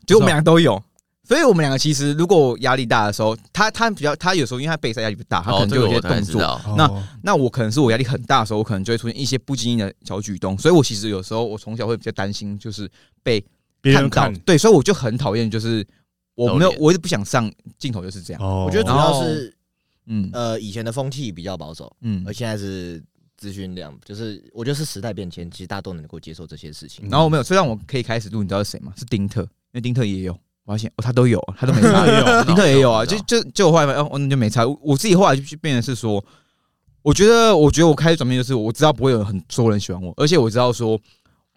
Speaker 1: 就我们两个都有。所以我们两个其实，如果压力大的时候，他他比较，他有时候因为他备赛压力不大，他可
Speaker 4: 哦，
Speaker 1: 能就有些动作。那
Speaker 3: 哦
Speaker 1: 那我可能是我压力很大的时候，我可能就会出现一些不经意的小举动。所以我其实有时候我从小会比较担心，就是被
Speaker 3: 别人
Speaker 1: 看到。对，所以我就很讨厌，就是我没有我一直不想上镜头，就是这样。
Speaker 3: 哦
Speaker 2: 我觉得主要是
Speaker 1: 嗯
Speaker 2: 呃以前的风气比较保守，
Speaker 1: 嗯
Speaker 2: 而。现在是资讯量，就是我觉得是时代变迁，其实大家都能够接受这些事情。
Speaker 1: 然后没有，虽然我可以开始录，你知道是谁吗？是丁特，因为丁特也有，我发现哦，他都有，他都没差，
Speaker 3: 也有
Speaker 1: 丁特也有啊，就就就我后来哦，那就没差。我我自己后来就去变成是说，我觉得，我觉得我开始转变就是，我知道不会有很多人喜欢我，而且我知道说，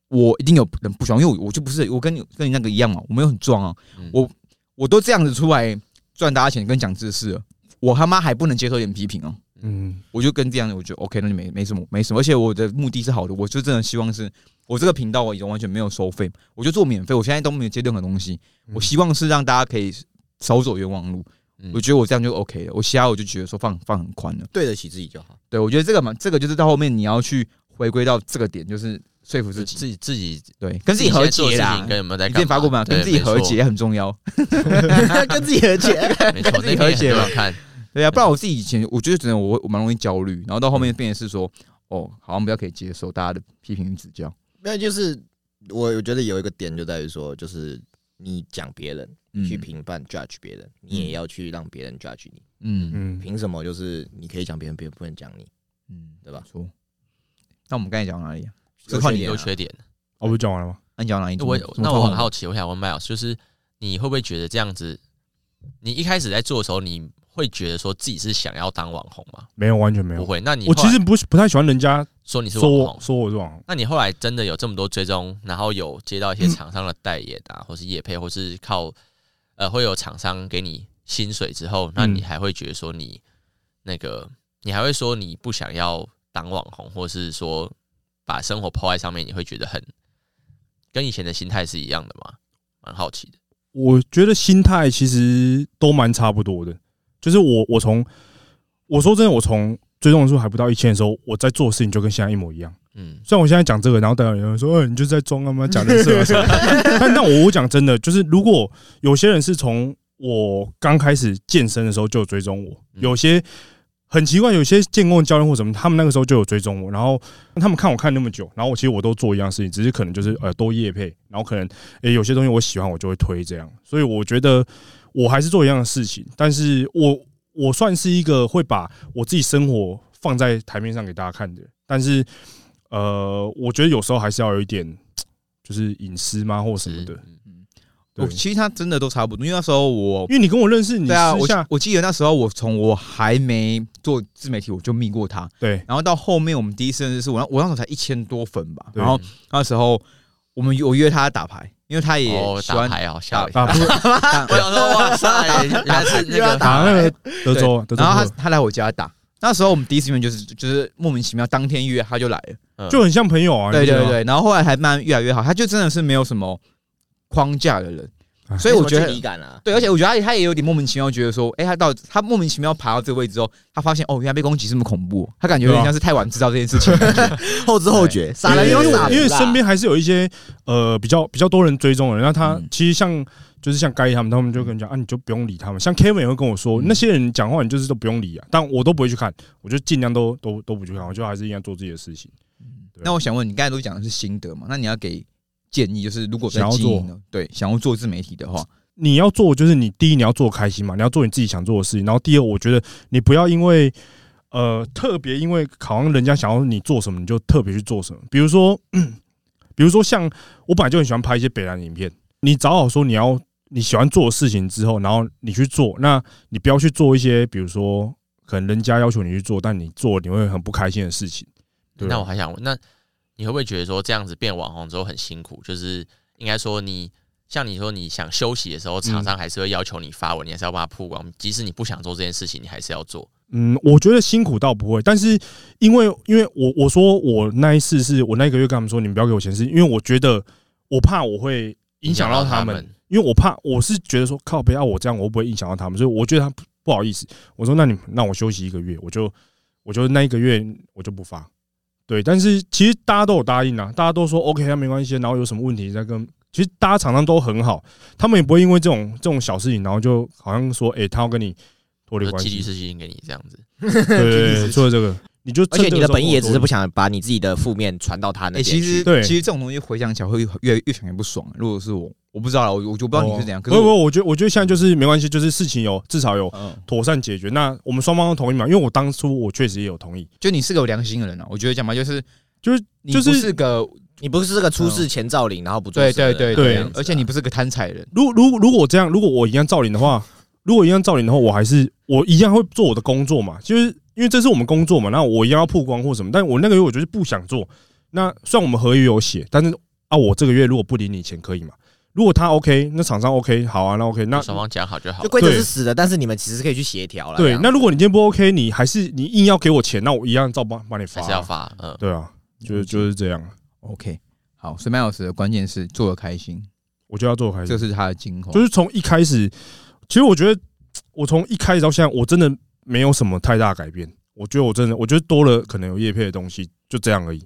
Speaker 1: 我一定有人不喜欢，因为我我就不是我跟你跟你那个一样嘛，我没有很壮啊，
Speaker 4: 嗯
Speaker 1: 我我都这样子出来赚大家钱跟讲知识了，我他妈还不能接受一点批评哦、
Speaker 3: 嗯，
Speaker 1: 我就跟这样，我觉得 OK，那就没没什么没什么，而且我的目的是好的，我就真的希望是我这个频道我已经完全没有收费，我就做免费，我现在都没有接任何东西，
Speaker 3: 嗯
Speaker 1: 我希望是让大家可以少走冤枉路，
Speaker 4: 嗯
Speaker 1: 我觉得我这样就 OK 了，我其他我就觉得说放放很宽了，
Speaker 2: 对得起自己就好。
Speaker 1: 对我觉得这个嘛，这个就是到后面你要去回归到这个点，就是说服自己，
Speaker 4: 自己自己
Speaker 1: 对，跟自己和解啦
Speaker 4: 的事情。跟有没有在干
Speaker 1: 前发过吗？
Speaker 4: 对 [LAUGHS]
Speaker 1: 跟自己和解，也很重要。
Speaker 2: 跟自己和解。
Speaker 4: 没错，
Speaker 1: 自己
Speaker 4: 那
Speaker 1: 和解嘛
Speaker 4: 看，
Speaker 1: 对啊，不然我自己以前我觉得真的我我蛮容易焦虑，然后到后面变成是说，哦，好像比较可以接受大家的批评与指教。
Speaker 2: 那就是我我觉得有一个点就在于说，就是你讲别人，
Speaker 1: 嗯
Speaker 2: 去评判 judge 别人，你也要去让别人 judge 你。
Speaker 1: 嗯
Speaker 3: 嗯，
Speaker 2: 凭什么就是你可以讲别人，别人不能讲你，
Speaker 1: 嗯，
Speaker 2: 对吧？
Speaker 1: 错。那我们刚才讲哪里啊？
Speaker 2: 有
Speaker 1: 这换你
Speaker 2: 缺点啊
Speaker 4: 有缺点。
Speaker 3: 哦，不是讲完了吗？
Speaker 1: 那你讲哪一？
Speaker 4: 我那我很好奇，我想问 Miles，就是你会不会觉得这样子？你一开始在做的时候，你会觉得说自己是想要当网红吗？
Speaker 3: 没有，完全没有。
Speaker 4: 不会。那你
Speaker 3: 我其实不是不太喜欢人家
Speaker 4: 说你是
Speaker 3: 说
Speaker 4: 红，
Speaker 3: 说我是网红。
Speaker 4: 那你后来真的有这么多追踪，然后有接到一些厂商的代言啊，或是业配，或是靠呃会有厂商给你薪水之后，那你还会觉得说你那个，你还会说你不想要当网红，或是说把生活抛在上面，你会觉得很跟以前的心态是一样的吗？蛮好奇的。
Speaker 3: 我觉得心态其实都蛮差不多的。就是我我从我说真的，我从追踪人数还不到一千的时候，我在做的事情就跟现在一模一样。
Speaker 4: 嗯，
Speaker 3: 虽然我现在讲这个，然后当然有人说，呃，你就是在装他妈假人设啊什么。[LAUGHS] 但但我我讲真的，就是如果有些人是从我刚开始健身的时候就有追踪我，
Speaker 4: 嗯
Speaker 3: 有些很奇怪，有些健工教练或什么，他们那个时候就有追踪我，然后他们看我看那么久，然后我其实我都做一样事情，只是可能就是呃多业配，然后可能诶、有些东西我喜欢我就会推这样，所以我觉得我还是做一样的事情，但是我我算是一个会把我自己生活放在台面上给大家看的人，但是呃，我觉得有时候还是要有一点 [TSK] 就是隐私嘛或什么的，
Speaker 4: 嗯
Speaker 3: 对。
Speaker 1: 我其实他真的都差不多，因为那时候我
Speaker 3: 因为你跟我认识，你
Speaker 1: 对啊，我我记得那时候我从我还没做自媒体我就密过他，
Speaker 3: 对。
Speaker 1: 然后到后面我们第一次认识是我那我那时候才一千多粉吧，然后那时候我们我约他打牌，因为他也
Speaker 4: 哦，
Speaker 1: 喜欢
Speaker 4: 打牌好吓
Speaker 1: 打
Speaker 4: 我一下。
Speaker 3: 啊不 [LAUGHS]
Speaker 4: 我想说，哇塞，原来是那个 [LAUGHS]
Speaker 3: 打那个德州德州
Speaker 1: 然后他他来我家打，那时候我们第一次见面就是就是莫名其妙当天约他就来了，
Speaker 4: 嗯。
Speaker 3: 就很像朋友啊，
Speaker 1: 对对对，然后后来还慢慢越来越好，他就真的是没有什么框架的人，
Speaker 3: 哎
Speaker 1: 所以我觉得
Speaker 2: 离感啊，
Speaker 1: 对，而且我觉得他也他也有点莫名其妙，觉得说，哎、他到他莫名其妙爬到这个位置之后，他发现哦，原来被攻击这么恐怖，他感觉有点像是太晚知道这件事情。[LAUGHS]
Speaker 2: 后知后觉，傻
Speaker 3: 因为
Speaker 2: 人有傻
Speaker 3: 因为身边还是有一些呃比较比较多人追踪的人，那他
Speaker 1: 嗯。
Speaker 3: 其实像就是像该他们，他们就跟你讲啊，你就不用理他们。像 Kevin 也会跟我说，
Speaker 1: 嗯。
Speaker 3: 那些人讲话你就是都不用理啊，但我都不会去看，我就尽量都都都不去看，我就还是应该做自己的事情。对
Speaker 1: 那我想问，你刚才都讲的是心得嘛？那你要给建议，就是如果在
Speaker 3: 想要
Speaker 1: 经营呢，对，想要做自媒体的话，
Speaker 3: 你要做就是你第一你要做开心嘛，你要做你自己想做的事情，然后第二我觉得你不要因为呃特别因为好像人家想要你做什么你就特别去做什么，比如说 [CLEARS THROAT] 比如说像我本来就很喜欢拍一些北南影片，你找好说你要你喜欢做的事情之后，然后你去做，那你不要去做一些比如说可能人家要求你去做，但你做你会很不开心的事情。
Speaker 4: 那我还想问，那你会不会觉得说这样子变网红之后很辛苦？就是应该说你像你说你想休息的时候，厂商还是会要求你发文，你还是要帮他曝光，即使你不想做这件事情，你还是要做。
Speaker 3: 嗯，我觉得辛苦倒不会，但是因为因为我我说我那一次是我那一个月跟他们说你们不要给我钱，是因为我觉得我怕我会影响到他们，因为我怕我是觉得说靠不要我这样我会不会影响到他们，所以我觉得他不不好意思，我说那你那我休息一个月，我就我就那一个月我就不发，对，但是其实大家都有答应啊，大家都说 OK，那没关系，然后有什么问题再跟。其实大家常常都很好，他们也不会因为这种这种小事情，然后就好像说，哎、他要跟你脱离关系
Speaker 4: 就寄律。师信给你这样子。[LAUGHS]
Speaker 3: 对对对，除了这个，你就
Speaker 2: 而且你的本意也只是不
Speaker 3: 想。
Speaker 2: 把你自己的负面传到他那
Speaker 1: 哎、
Speaker 2: 边去。
Speaker 1: 其实
Speaker 3: 对
Speaker 1: 其实这种东西回想起来会越越想越不爽。如果是我，我不知道了，我我就不知道你是怎样。
Speaker 3: 不不，我觉得我觉得现在就是没关系，就是事情有至少有
Speaker 1: 嗯，
Speaker 3: 妥善解决。那我们双方都同意嘛？因为我当初我确实也有同意，
Speaker 1: 就你是个有良心的人啊。我觉得讲嘛就是
Speaker 3: 就是
Speaker 1: 你不
Speaker 3: 就是
Speaker 1: 是个
Speaker 2: 你不是个出事前造林，然后不做
Speaker 1: 对对对
Speaker 3: 对
Speaker 1: 而且你不是个贪财人。
Speaker 3: 如如如果这样，如果我一样造林的话，如果一样造林的话，我还是我一样会做我的工作嘛，就是因为这是我们工作嘛，那我一样要曝光或什么，但我那个月我就是不想做。那虽然我们合约有写，但是啊，我这个月如果不领你钱可以嘛？如果他 OK，那厂商 OK，好啊，那 OK，那
Speaker 4: 双方讲好就好
Speaker 2: 就。规则是死的，但是你们其实可以去协调了。
Speaker 3: 对，那如果你今天不 OK，你还是你硬要给我钱，那我一样照帮帮你发啊，
Speaker 4: 还是要发，嗯，
Speaker 3: 对啊，就是就是这样
Speaker 1: ，OK，好，所以麦老师的关键是做的开心，
Speaker 3: 我就要做开心，
Speaker 1: 这是他的精华。
Speaker 3: 就是从一开始，其实我觉得我从一开始到现在，我真的没有什么太大改变。我觉得我真的，我觉得多了可能有叶配的东西，就这样而已。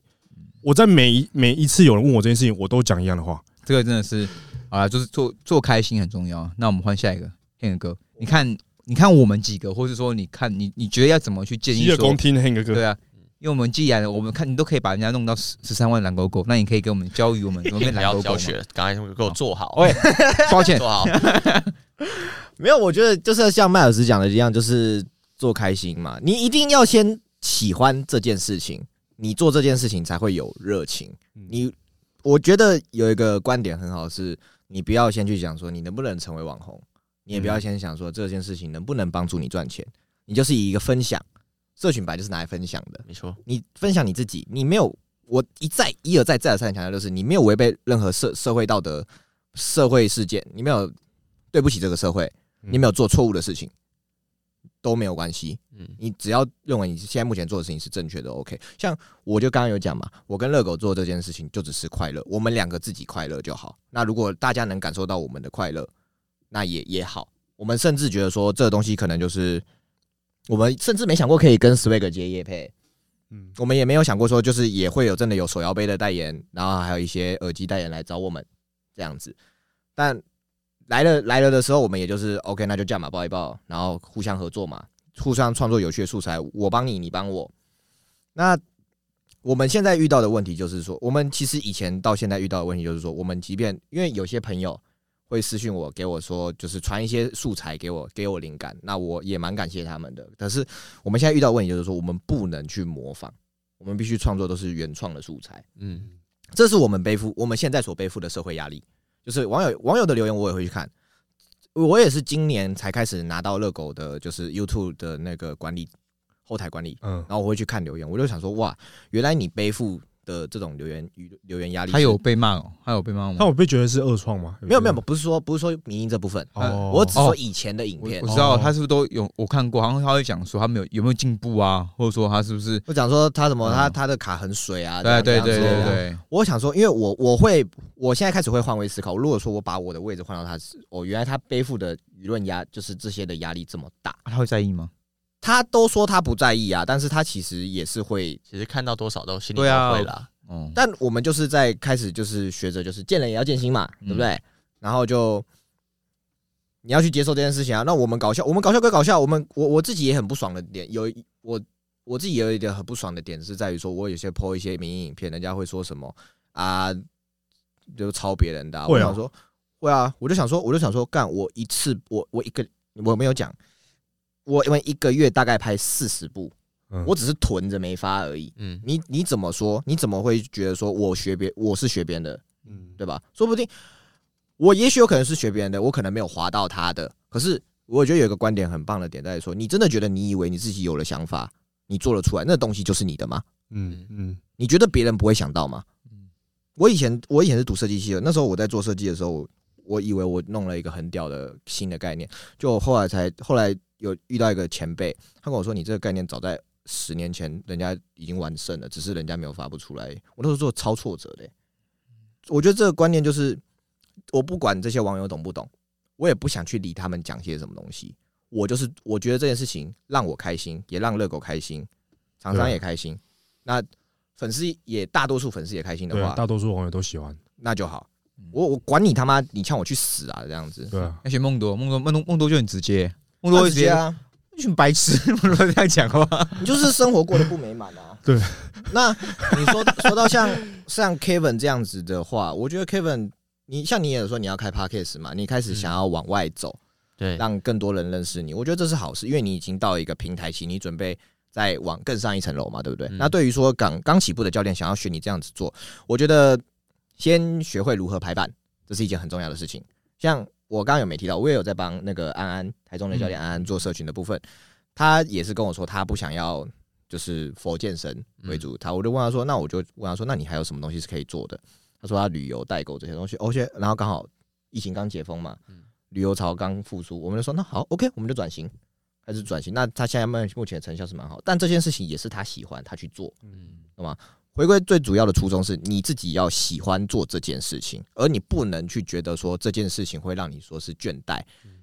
Speaker 3: 我在每一每一次有人问我这件事情，我都讲一样的话。
Speaker 1: 这个真的是啊，就是做做开心很重要。那我们换下一个天哥，你看，你看我们几个，或是说你看你你觉得要怎么去建议说
Speaker 3: 洗耳恭？听，黑哥哥，
Speaker 1: 对啊，因为我们既然我们看你都可以把人家弄到十十三万蓝勾勾，那你可以给我们教育我们怎么变
Speaker 4: 不
Speaker 1: 蓝勾勾吗？
Speaker 4: 要教学了，刚才给我做好，[LAUGHS]
Speaker 1: 喂，抱歉，
Speaker 4: 做好。[LAUGHS]
Speaker 2: 没有，我觉得就是像麦老师讲的一样，就是做开心嘛。你一定要先喜欢这件事情，你做这件事情才会有热情。
Speaker 3: 嗯
Speaker 2: 你，我觉得有一个观点很好是，你不要先去讲说你能不能成为网红，你也不要先想说这件事情能不能帮助你赚钱，你就是以一个分享，社群本来就是拿来分享的。
Speaker 4: 没错，
Speaker 2: 你分享你自己，你没有，我一再一而再再而三地强调，就是你没有违背任何社社会道德、社会事件，你没有对不起这个社会，
Speaker 3: 嗯
Speaker 2: 你没有做错误的事情，都没有关系。
Speaker 4: 嗯，
Speaker 2: 你只要认为你现在目前做的事情是正确的，OK。像我就刚刚有讲嘛，我跟乐狗做这件事情就只是快乐，我们两个自己快乐就好。那如果大家能感受到我们的快乐，那也也好。我们甚至觉得说这个东西可能就是，我们甚至没想过可以跟 Swag 接业配。
Speaker 3: 嗯，
Speaker 2: 我们也没有想过说，就是也会有真的有手摇杯的代言，然后还有一些耳机代言来找我们这样子。但来了来了的时候，我们也就是 OK，那就这样嘛，抱一抱，然后互相合作嘛，互相创作有趣的素材，我帮你，你帮我。那我们现在遇到的问题就是说，我们其实以前到现在遇到的问题就是说，我们即便因为有些朋友会私信我，给我说就是传一些素材给我，给我灵感，那我也蛮感谢他们的。可是我们现在遇到的问题就是说，我们不能去模仿，我们必须创作都是原创的素材。
Speaker 4: 嗯，
Speaker 2: 这是我们背负我们现在所背负的社会压力。就是网友网友的留言，我也会去看。我也是今年才开始拿到热狗的，就是 YouTube 的那个管理后台管理，
Speaker 3: 嗯，
Speaker 2: 然后我会去看留言，我就想说，哇，原来你背负的这种留言留言压力，
Speaker 1: 他有被骂哦，他有被骂吗
Speaker 3: 那？我被觉得是恶创吗？
Speaker 2: 没有没有，不是说不是说民音这部分，
Speaker 3: 哦，
Speaker 2: 我只说以前的影片
Speaker 1: 我我。知道
Speaker 3: 哦
Speaker 1: 他是不是都有我看过，好像他会讲说他没有有没有进步啊，或者说他是不是？
Speaker 2: 我讲说他什么，
Speaker 1: 嗯
Speaker 2: 他他的卡很水啊，
Speaker 1: 对对对对对，
Speaker 2: 我想说，因为我我会，我现在开始会换位思考。如果说我把我的位置换到他，哦，原来他背负的舆论压，就是这些的压力这么大。
Speaker 1: 他会在意吗？
Speaker 2: 他都说他不在意啊，但是他其实也是会。
Speaker 4: 其实看到多少都心里都会啦。
Speaker 1: 哦，
Speaker 2: 但我们就是在开始就是学着，就是见人也要见心嘛，
Speaker 1: 嗯
Speaker 2: 对不对？然后就你要去接受这件事情啊。那我们搞笑，我们搞笑归搞笑，我们我我自己也很不爽的点，有一我我自己有一点很不爽的点是在于说，我有些 po 一些民营影片，人家会说什么啊，就抄别人的、啊。
Speaker 3: 会啊
Speaker 2: 我想说，会啊，我就想说，我就想说，干我一次我我一个我没有讲，我因为一个月大概拍四十部，
Speaker 3: 嗯
Speaker 2: 我只是囤着没发而已。
Speaker 4: 嗯，
Speaker 2: 你你怎么说？你怎么会觉得说我学别我是学别人的，
Speaker 3: 嗯
Speaker 2: 对吧？说不定我也许有可能是学别人的，我可能没有划到他的。可是我觉得有一个观点很棒的点在于说，你真的觉得你以为你自己有了想法，你做了出来，那东西就是你的吗？
Speaker 3: 嗯嗯
Speaker 2: 你觉得别人不会想到吗
Speaker 1: 嗯？
Speaker 2: 我以前我以前是读设计系的，那时候我在做设计的时候，我以为我弄了一个很屌的新的概念，就后来才后来有遇到一个前辈，他跟我说：“你这个概念早在十年前人家已经完胜了，只是人家没有发布出来。”我那时候做超挫折的欸、我觉得这个观念就是，我不管这些网友懂不懂，我也不想去理他们讲些什么东西。我就是我觉得这件事情让我开心，也让热狗开心，厂商也开心。那粉丝也大多数粉丝也开心的话，
Speaker 3: 大多数网友都喜欢，
Speaker 2: 那就好
Speaker 1: 嗯。
Speaker 2: 我我管你他妈，你呛我去死啊！这样子，
Speaker 3: 对啊，
Speaker 1: 而且梦多梦多梦多梦多就很直接，梦多
Speaker 2: 那
Speaker 1: 会直接
Speaker 2: 直接啊，
Speaker 1: 一群白痴，[LAUGHS] 梦多这样讲话。
Speaker 2: 你就是生活过得不美满啊。[LAUGHS]
Speaker 3: 对，
Speaker 2: 那你说说到像像 Kevin 这样子的话，我觉得 Kevin，你像你也有说你要开 Podcast 嘛，你开始想要往外走，
Speaker 4: 对，
Speaker 2: 让更多人认识你，我觉得这是好事，因为你已经到一个平台期，你准备再往更上一层楼嘛，对不对？
Speaker 4: 嗯
Speaker 2: 那对于说刚刚起步的教练想要学你这样子做，我觉得先学会如何排版，这是一件很重要的事情。像我刚刚有没提到，我也有在帮那个安安台中的教练安安做社群的部分，他也是跟我说他不想要就是佛健身为主，他我就问他说，那我就问他说，那你还有什么东西是可以做的？他说他旅游代购这些东西，而且然后刚好疫情刚解封嘛，
Speaker 4: 嗯
Speaker 2: 旅游潮刚复苏，我们就说那好，OK，我们就转型，开始转型。那他现在目目前成效是蛮好，但这件事情也是他喜欢，他去做。
Speaker 4: 嗯，
Speaker 2: 回归最主要的初衷是你自己要喜欢做这件事情，而你不能去觉得说这件事情会让你说是倦怠，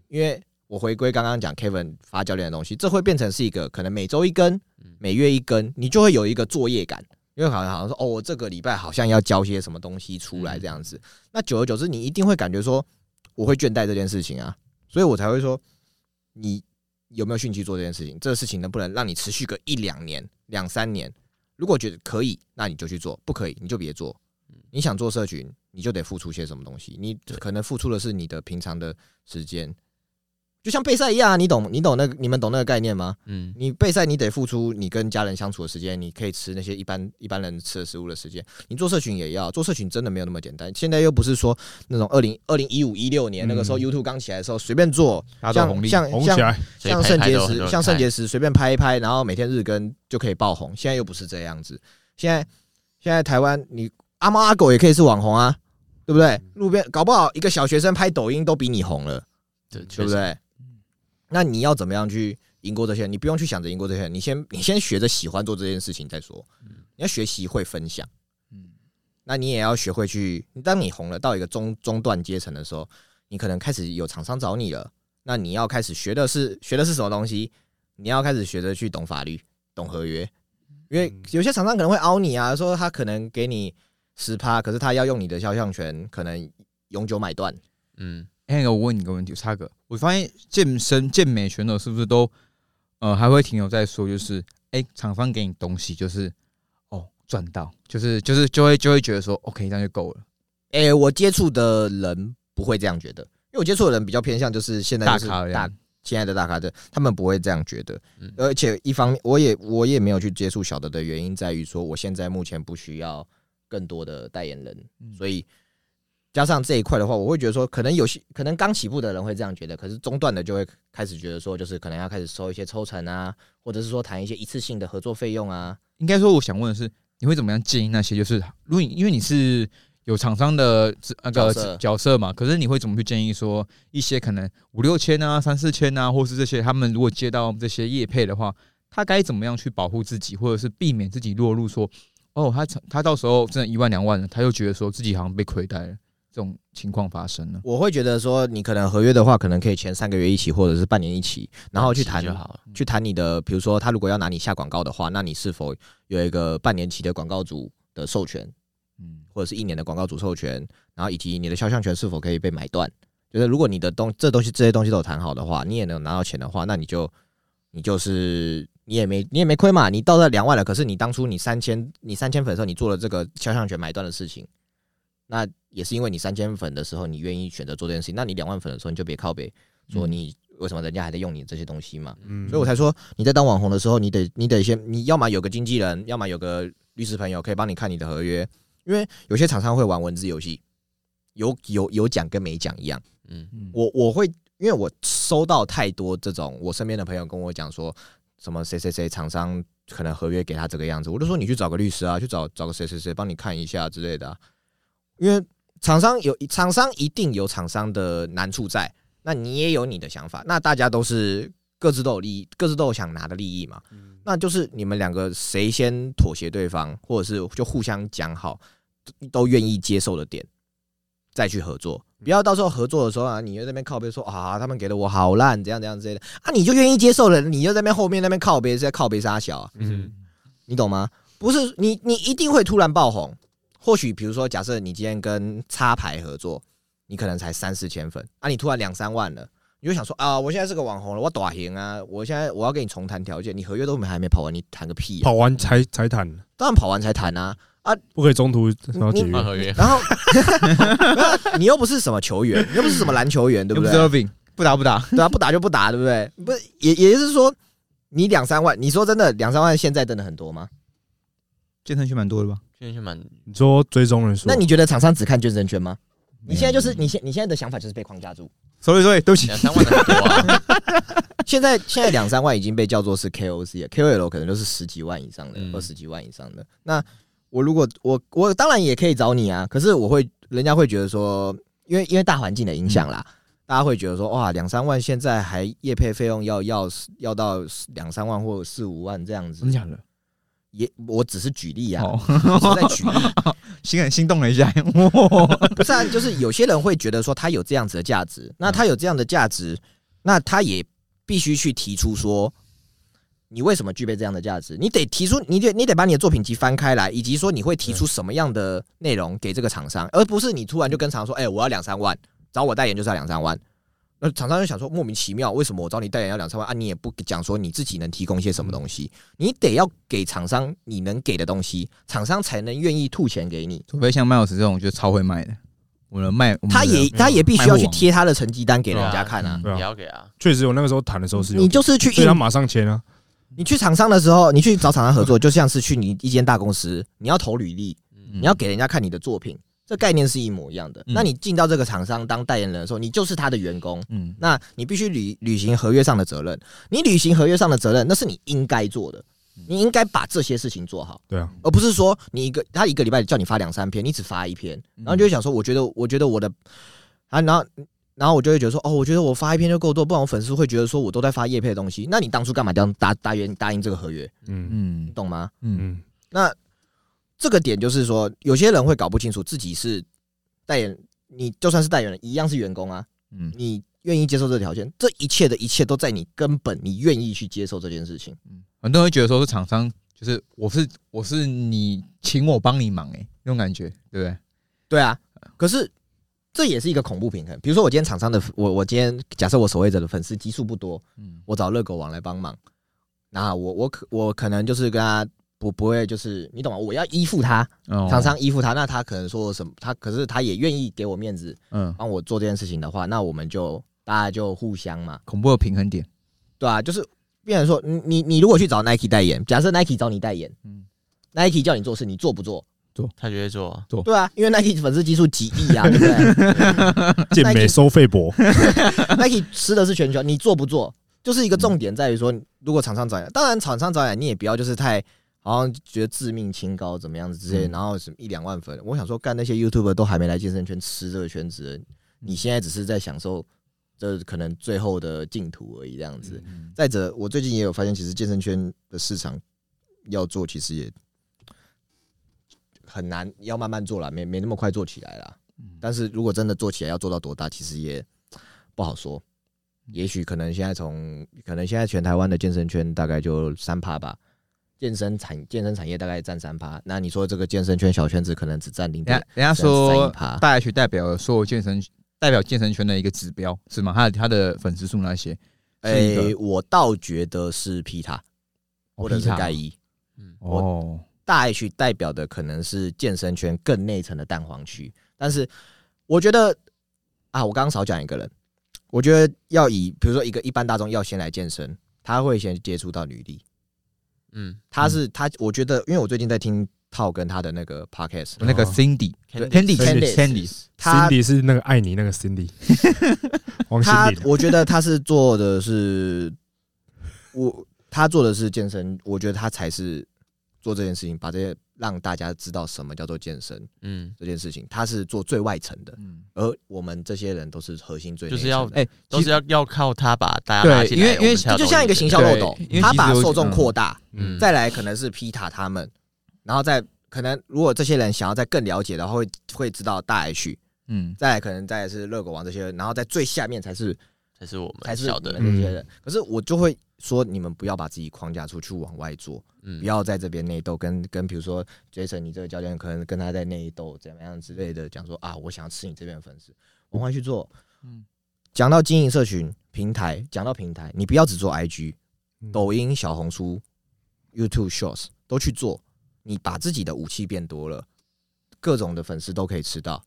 Speaker 2: 因为我回归刚刚讲 Kevin 发教练的东西，这会变成是一个可能每周一根
Speaker 4: 嗯，
Speaker 2: 每月一根，你就会有一个作业感，因为好像好像说哦，我这个礼拜好像要交些什么东西出来这样子，那久而久之，你一定会感觉说我会倦怠这件事情啊，所以我才会说你有没有兴趣做这件事情，这个事情能不能让你持续个一两年、两三年，如果觉得可以，那你就去做；不可以，你就别做。你想做社群，你就得付出些什么东西。你可能付出的是你的平常的时间，就像备赛一样啊。你懂你懂那个你们懂那个概念吗？
Speaker 4: 嗯，
Speaker 2: 你备赛，你得付出你跟家人相处的时间，你可以吃那些一般一般人吃的食物的时间。你做社群也要做社群，真的没有那么简单。现在又不是说那种二零二零一五一六年那个时候
Speaker 3: 嗯
Speaker 2: YouTube 刚起来的时候随便做，像像像像
Speaker 4: 拍拍都有很
Speaker 2: 肾结石，像圣结石随便拍一拍，然后每天日更就可以爆红。现在又不是这样子，现在现在台湾你阿猫阿狗也可以是网红啊，对不对？路边搞不好一个小学生拍抖音都比你红了。
Speaker 4: 对，
Speaker 2: 对不对？那你要怎么样去赢过这些人？你不用去想着赢过这些人，你先你先学着喜欢做这件事情再说。你要学习会分享，
Speaker 1: 嗯
Speaker 2: 那你也要学会去。当你红了到一个中中段阶层的时候，你可能开始有厂商找你了，那你要开始学的是学的是什么东西？你要开始学着去懂法律、懂合约，因为有些厂商可能会凹你啊，说他可能给你十趴，可是他要用你的肖像权，可能永久买断。
Speaker 4: 嗯，
Speaker 1: 哎、那个我问你个问题，插个，我发现健身健美选手是不是都呃还会停留在说，就是哎，厂、商给你东西，就是哦赚到，就是就是就会就会觉得说，OK，这样就够了，
Speaker 2: 哎、我接触的人不会这样觉得，因为我接触的人比较偏向就是现在
Speaker 1: 大咖这样。
Speaker 2: 现在的大咖的，他们不会这样觉得。
Speaker 4: 嗯
Speaker 2: 而且一方面，我也我也没有去接触小的的原因在于说，我现在目前不需要更多的代言人，
Speaker 1: 嗯
Speaker 2: 所以加上这一块的话，我会觉得说，可能有些可能刚起步的人会这样觉得，可是中段的就会开始觉得说，就是可能要开始收一些抽成啊，或者是说谈一些一次性的合作费用啊。
Speaker 1: 应该说，我想问的是，你会怎么样建议那些就是，如果你因为你是有厂商的那个
Speaker 2: 角色
Speaker 1: 角色嘛，可是你会怎么去建议说一些可能五六千啊、三四千啊，或是这些他们如果接到这些业配的话，他该怎么样去保护自己，或者是避免自己落入说，哦，他他到时候真的一万两万了，他又觉得说自己好像被亏待了，这种情况发生了。
Speaker 2: 我会觉得说，你可能合约的话，可能可以签三个月一起，或者是半年一起，然后去谈
Speaker 4: 就好了。
Speaker 2: 去谈你的，比如说他如果要拿你下广告的话，那你是否有一个半年期的广告主的授权，
Speaker 1: 嗯，
Speaker 2: 或者是一年的广告主授权，然后以及你的肖像权是否可以被买断？就是如果你的东这东西这些东西都有谈好的话，你也能拿到钱的话，那你就你就是你也没你也没亏嘛，你到这两万了，可是你当初你三千你三千粉的时候，你做了这个肖像权买断的事情，那也是因为你三千粉的时候你愿意选择做这件事情，那你两万粉的时候你就别靠北说
Speaker 1: 嗯
Speaker 2: 你为什么人家还在用你这些东西嘛？
Speaker 3: 嗯，
Speaker 2: 所以我才说，你在当网红的时候，你得你得先，你要么有个经纪人，要么有个律师朋友可以帮你看你的合约，因为有些厂商会玩文字游戏，有有有讲跟没讲一样。
Speaker 4: 嗯，
Speaker 1: 嗯
Speaker 2: 我我会，因为我收到太多这种我身边的朋友跟我讲说，什么谁谁谁厂商可能合约给他这个样子，我就说你去找个律师啊，去找找个谁谁谁帮你看一下之类的啊、因为厂商有厂商一定有厂商的难处在，那你也有你的想法，那大家都是各自都有利益，各自都有想拿的利益嘛，那就是你们两个谁先妥协对方，或者是就互相讲好，都都愿意接受的点，再去合作。不要到时候合作的时候啊，你又在那边靠边说啊，他们给的我好烂，怎样怎样之类的啊，你就愿意接受了，你就在那边后面那边靠边是在靠边杀小啊，
Speaker 3: 嗯，
Speaker 2: 你懂吗？不是你，你一定会突然爆红。或许比如说，假设你今天跟插牌合作，你可能才三四千粉，啊，你突然两三万了，你就想说啊，我现在是个网红了，我短行啊，我现在我要跟你重谈条件，你合约都没还没跑完，你谈个屁、啊！
Speaker 3: 跑完才才谈，
Speaker 2: 当然跑完才谈啊，啊
Speaker 3: 不可以中途然后解约。
Speaker 4: 合约，
Speaker 2: 然后你又不是什么球员，你又不是什么篮球员，对不对
Speaker 1: ？Observing 不打不打，
Speaker 2: 对啊，不打就不打，对不对？不是也也就是说，你两三万，你说真的两三万现在真的很多吗？
Speaker 1: 健身圈蛮多的吧？
Speaker 4: 圈圈蛮
Speaker 3: 你说追踪人数，
Speaker 2: 那你觉得厂商只看健身圈吗？你现在就是
Speaker 1: 嗯
Speaker 2: 你现你现在的想法就是被框架住。
Speaker 1: 所以所以对不起，
Speaker 4: 两三万的很多啊。[LAUGHS]
Speaker 2: 现在现在两三万已经被叫做是 KOC 了，KOL 可能都是十几万以上的，
Speaker 4: 嗯
Speaker 2: 二十几万以上的。那我如果我我当然也可以找你啊，可是我会人家会觉得说，因为因为大环境的影响啦，大家会觉得说哇两三万现在还业配费用要要要到两三万或四五万这样子
Speaker 1: 真，假的？
Speaker 2: 也我只是举例啊，只是在举例，[LAUGHS]
Speaker 1: 心很心动了一下，
Speaker 2: 不是啊，[LAUGHS] 就是有些人会觉得说他有这样子的价值，那他有这样的价值，那他也必须去提出说，你为什么具备这样的价值？你得提出，你得你得把你的作品集翻开来，以及说你会提出什么样的内容给这个厂商，而不是你突然就跟厂商说，哎、我要两三万，找我代言就是要两三万，那厂商就想说莫名其妙，为什么我找你代言要两三万啊？你也不讲说你自己能提供些什么东西，你得要给厂商你能给的东西，厂商才能愿意吐钱给你。
Speaker 1: 除非像麦老师这种就超会卖的，我能卖，
Speaker 2: 他也他也必须要去贴他的成绩单给人家看啊。
Speaker 3: 对啊
Speaker 4: 也要给啊，
Speaker 3: 确实我那个时候谈的时候是，
Speaker 2: 你就是去应
Speaker 3: 所以他马上签啊，
Speaker 2: 你去厂商的时候，你去找厂商合作，就像是去你一间大公司，你要投履历，
Speaker 4: 嗯
Speaker 2: 你要给人家看你的作品，这概念是一模一样的。
Speaker 1: 嗯
Speaker 2: 那你进到这个厂商当代言人的时候，你就是他的员工，
Speaker 1: 嗯，
Speaker 2: 那你必须履履行合约上的责任。你履行合约上的责任，那是你应该做的，你应该把这些事情做好，
Speaker 3: 对啊，
Speaker 2: 而不是说你一个他一个礼拜叫你发两三篇，你只发一篇，然后就会想说，我觉得我觉得我的啊，然后。然后我就会觉得说，哦，我觉得我发一篇就够多，不然我粉丝会觉得说我都在发叶配的东西。那你当初干嘛这样答答应答应这个合约？
Speaker 3: 嗯
Speaker 1: 嗯
Speaker 2: 你懂吗？
Speaker 1: 嗯
Speaker 3: 嗯，
Speaker 2: 那这个点就是说，有些人会搞不清楚自己是代言，你就算是代言人，一样是员工啊。
Speaker 1: 嗯
Speaker 2: 你愿意接受这个条件，这一切的一切都在你根本你愿意去接受这件事情。
Speaker 1: 嗯很多人会觉得说是厂商，就是我是我是你请我帮你忙哎、那种感觉，对不对？
Speaker 2: 对啊，可是这也是一个恐怖平衡。比如说，我今天厂商的，我我今天假设我守卫者的粉丝基数不多，
Speaker 1: 嗯
Speaker 2: 我找热狗网来帮忙，那我我可我可能就是跟他不不会就是你懂吗？我要依附他，
Speaker 1: 哦
Speaker 2: 厂商依附他，那他可能说什么？他可是他也愿意给我面子，
Speaker 1: 嗯，
Speaker 2: 帮我做这件事情的话，那我们就大家就互相嘛，
Speaker 1: 恐怖的平衡点，
Speaker 2: 对啊，就是变成说，你你你如果去找 Nike 代言，假设 Nike 找你代言，
Speaker 1: 嗯
Speaker 2: Nike 叫你做事，你做不做？
Speaker 4: 做他就会做啊，
Speaker 2: 对啊，因为 Nike 粉丝基数几亿啊，对不对 [LAUGHS]
Speaker 3: 健美收费博？[LAUGHS]
Speaker 2: Nike 吃的是全球，你做不做？就是一个重点在于说，如果厂商找你，当然厂商找你，你也不要就是太好像觉得致命清高怎么样子之类，
Speaker 1: 嗯
Speaker 2: 然后什么一两万粉，我想说，干那些 YouTuber 都还没来健身圈吃这个圈子的，你现在只是在享受这可能最后的净土而已，这样子。
Speaker 1: 嗯
Speaker 2: 再者，我最近也有发现，其实健身圈的市场要做，其实也很难，要慢慢做了，没没那么快做起来啦。但是如果真的做起来，要做到多大，其实也不好说。也许可能现在从可能现在全台湾的健身圈大概就三趴吧，健身产健身产业大概占三趴。那你说这个健身圈小圈子可能只占零点
Speaker 1: 人家人家说
Speaker 2: 一趴
Speaker 1: 大 H 代表了所有健身代表健身圈的一个指标是吗？他的他的粉丝数那些，是一个
Speaker 2: 诶，我倒觉得是皮塔或者是盖伊。
Speaker 4: 嗯，
Speaker 1: 哦，
Speaker 2: 大 H 代表的可能是健身圈更内层的蛋黄区，但是我觉得啊，我刚刚少讲一个人，我觉得要以比如说一个一般大众要先来健身，他会先接触到履历，
Speaker 4: 嗯。
Speaker 2: 他是他，我觉得因为我最近在听套跟他的那个 podcast，
Speaker 1: 那个
Speaker 3: 哦
Speaker 4: Cindy，Candice
Speaker 1: Candy
Speaker 2: Candice
Speaker 1: Candy，
Speaker 2: 他
Speaker 3: Cindy 是那个爱你那个 Cindy，[LAUGHS] 王心
Speaker 2: 他
Speaker 3: 凌，
Speaker 2: 我觉得他是做的是我他做的是健身，我觉得他才是做这件事情，把这些让大家知道什么叫做健身
Speaker 4: 嗯，
Speaker 2: 这件事情，他是做最外层的。
Speaker 1: 嗯，
Speaker 2: 而我们这些人都是核心最
Speaker 4: 就是要
Speaker 2: 内层的。
Speaker 1: 哎，
Speaker 4: 都是要要靠他把大家拉进来，
Speaker 1: 对因为因为
Speaker 2: 就像一个行销漏斗，他把受众扩大，
Speaker 4: 嗯。
Speaker 2: 再来可能是皮塔他们，然后再可能如果这些人想要再更了解的话，会会知道大 H，
Speaker 1: 嗯，
Speaker 2: 再来可能再来是热狗王这些人，然后在最下面才是
Speaker 4: 才是我们
Speaker 2: 才是
Speaker 4: 晓得
Speaker 2: 们，这些人。可是我就会说，你们不要把自己框架出去往外做，
Speaker 4: 嗯
Speaker 2: 不要在这边内斗，跟跟比如说 Jason 你这个教练可能跟他在内斗怎么样之类的，讲说啊，我想要吃你这边的粉丝，往外去做。
Speaker 1: 嗯
Speaker 2: 讲到经营社群平台，讲到平台，你不要只做 IG、
Speaker 3: 嗯
Speaker 2: 抖音、小红书、YouTube Shorts 都去做，你把自己的武器变多了，各种的粉丝都可以吃到。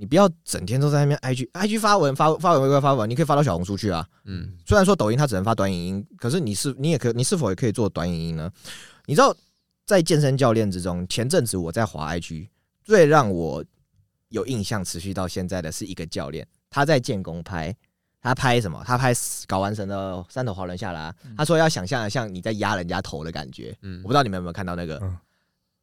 Speaker 1: 嗯
Speaker 2: 你不要整天都在那边 IG IG 发文发发文归发文，你可以发到小红书去啊。
Speaker 4: 嗯
Speaker 2: 虽然说抖音它只能发短影音，可是你是你也可你是否也可以做短影音呢？你知道，在健身教练之中，前阵子我在滑 IG，最让我有印象持续到现在的是一个教练，他在建工拍，他拍什么？他拍搞完神的三头滑轮下来，他说要想象像你在压人家头的感觉。
Speaker 4: 嗯
Speaker 2: 我不知道你们有没有看到那个，
Speaker 3: 嗯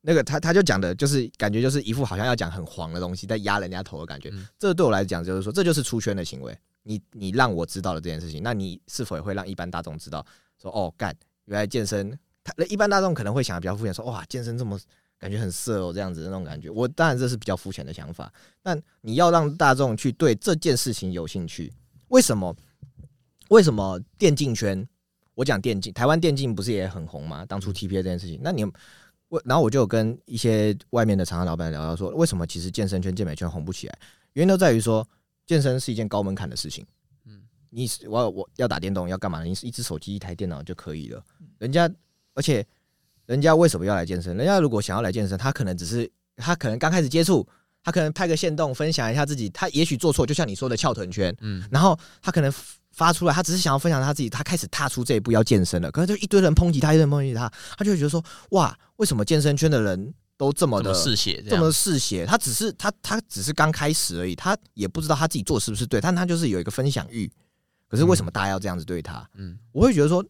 Speaker 2: 那个他他就讲的就是感觉就是一副好像要讲很黄的东西，在压人家头的感觉。
Speaker 4: 嗯
Speaker 2: 这对我来讲就是说，这就是出圈的行为。你你让我知道了这件事情，那你是否也会让一般大众知道？说哦，干，原来健身，他一般大众可能会想的比较肤浅，说哇，健身这么感觉很色哦，这样子的那种感觉。我当然这是比较肤浅的想法，但你要让大众去对这件事情有兴趣，为什么？为什么电竞圈？我讲电竞，台湾电竞不是也很红吗？当初 TPA 这件事情，那你我然后我就跟一些外面的厂商老板聊到说，为什么其实健身圈、健美圈红不起来？原因都在于说，健身是一件高门槛的事情。
Speaker 4: 嗯
Speaker 2: 你我要我要打电动要干嘛？你是一只手机一台电脑就可以了。人家而且人家为什么要来健身？人家如果想要来健身，他可能只是他可能刚开始接触，他可能拍个线动分享一下自己，他也许做错，就像你说的翘臀圈，
Speaker 4: 嗯，
Speaker 2: 然后他可能发出来，他只是想要分享他自己，他开始踏出这一步要健身了，可是就一堆人抨击他，一堆人抨击他，他就会觉得说，哇，为什么健身圈的人都这么的
Speaker 4: 嗜血这
Speaker 2: 么嗜血？他只是他他只是刚开始而已，他也不知道他自己做是不是对，但他就是有一个分享欲。可是为什么大家要这样子对他？
Speaker 4: 嗯，
Speaker 2: 我会觉得说，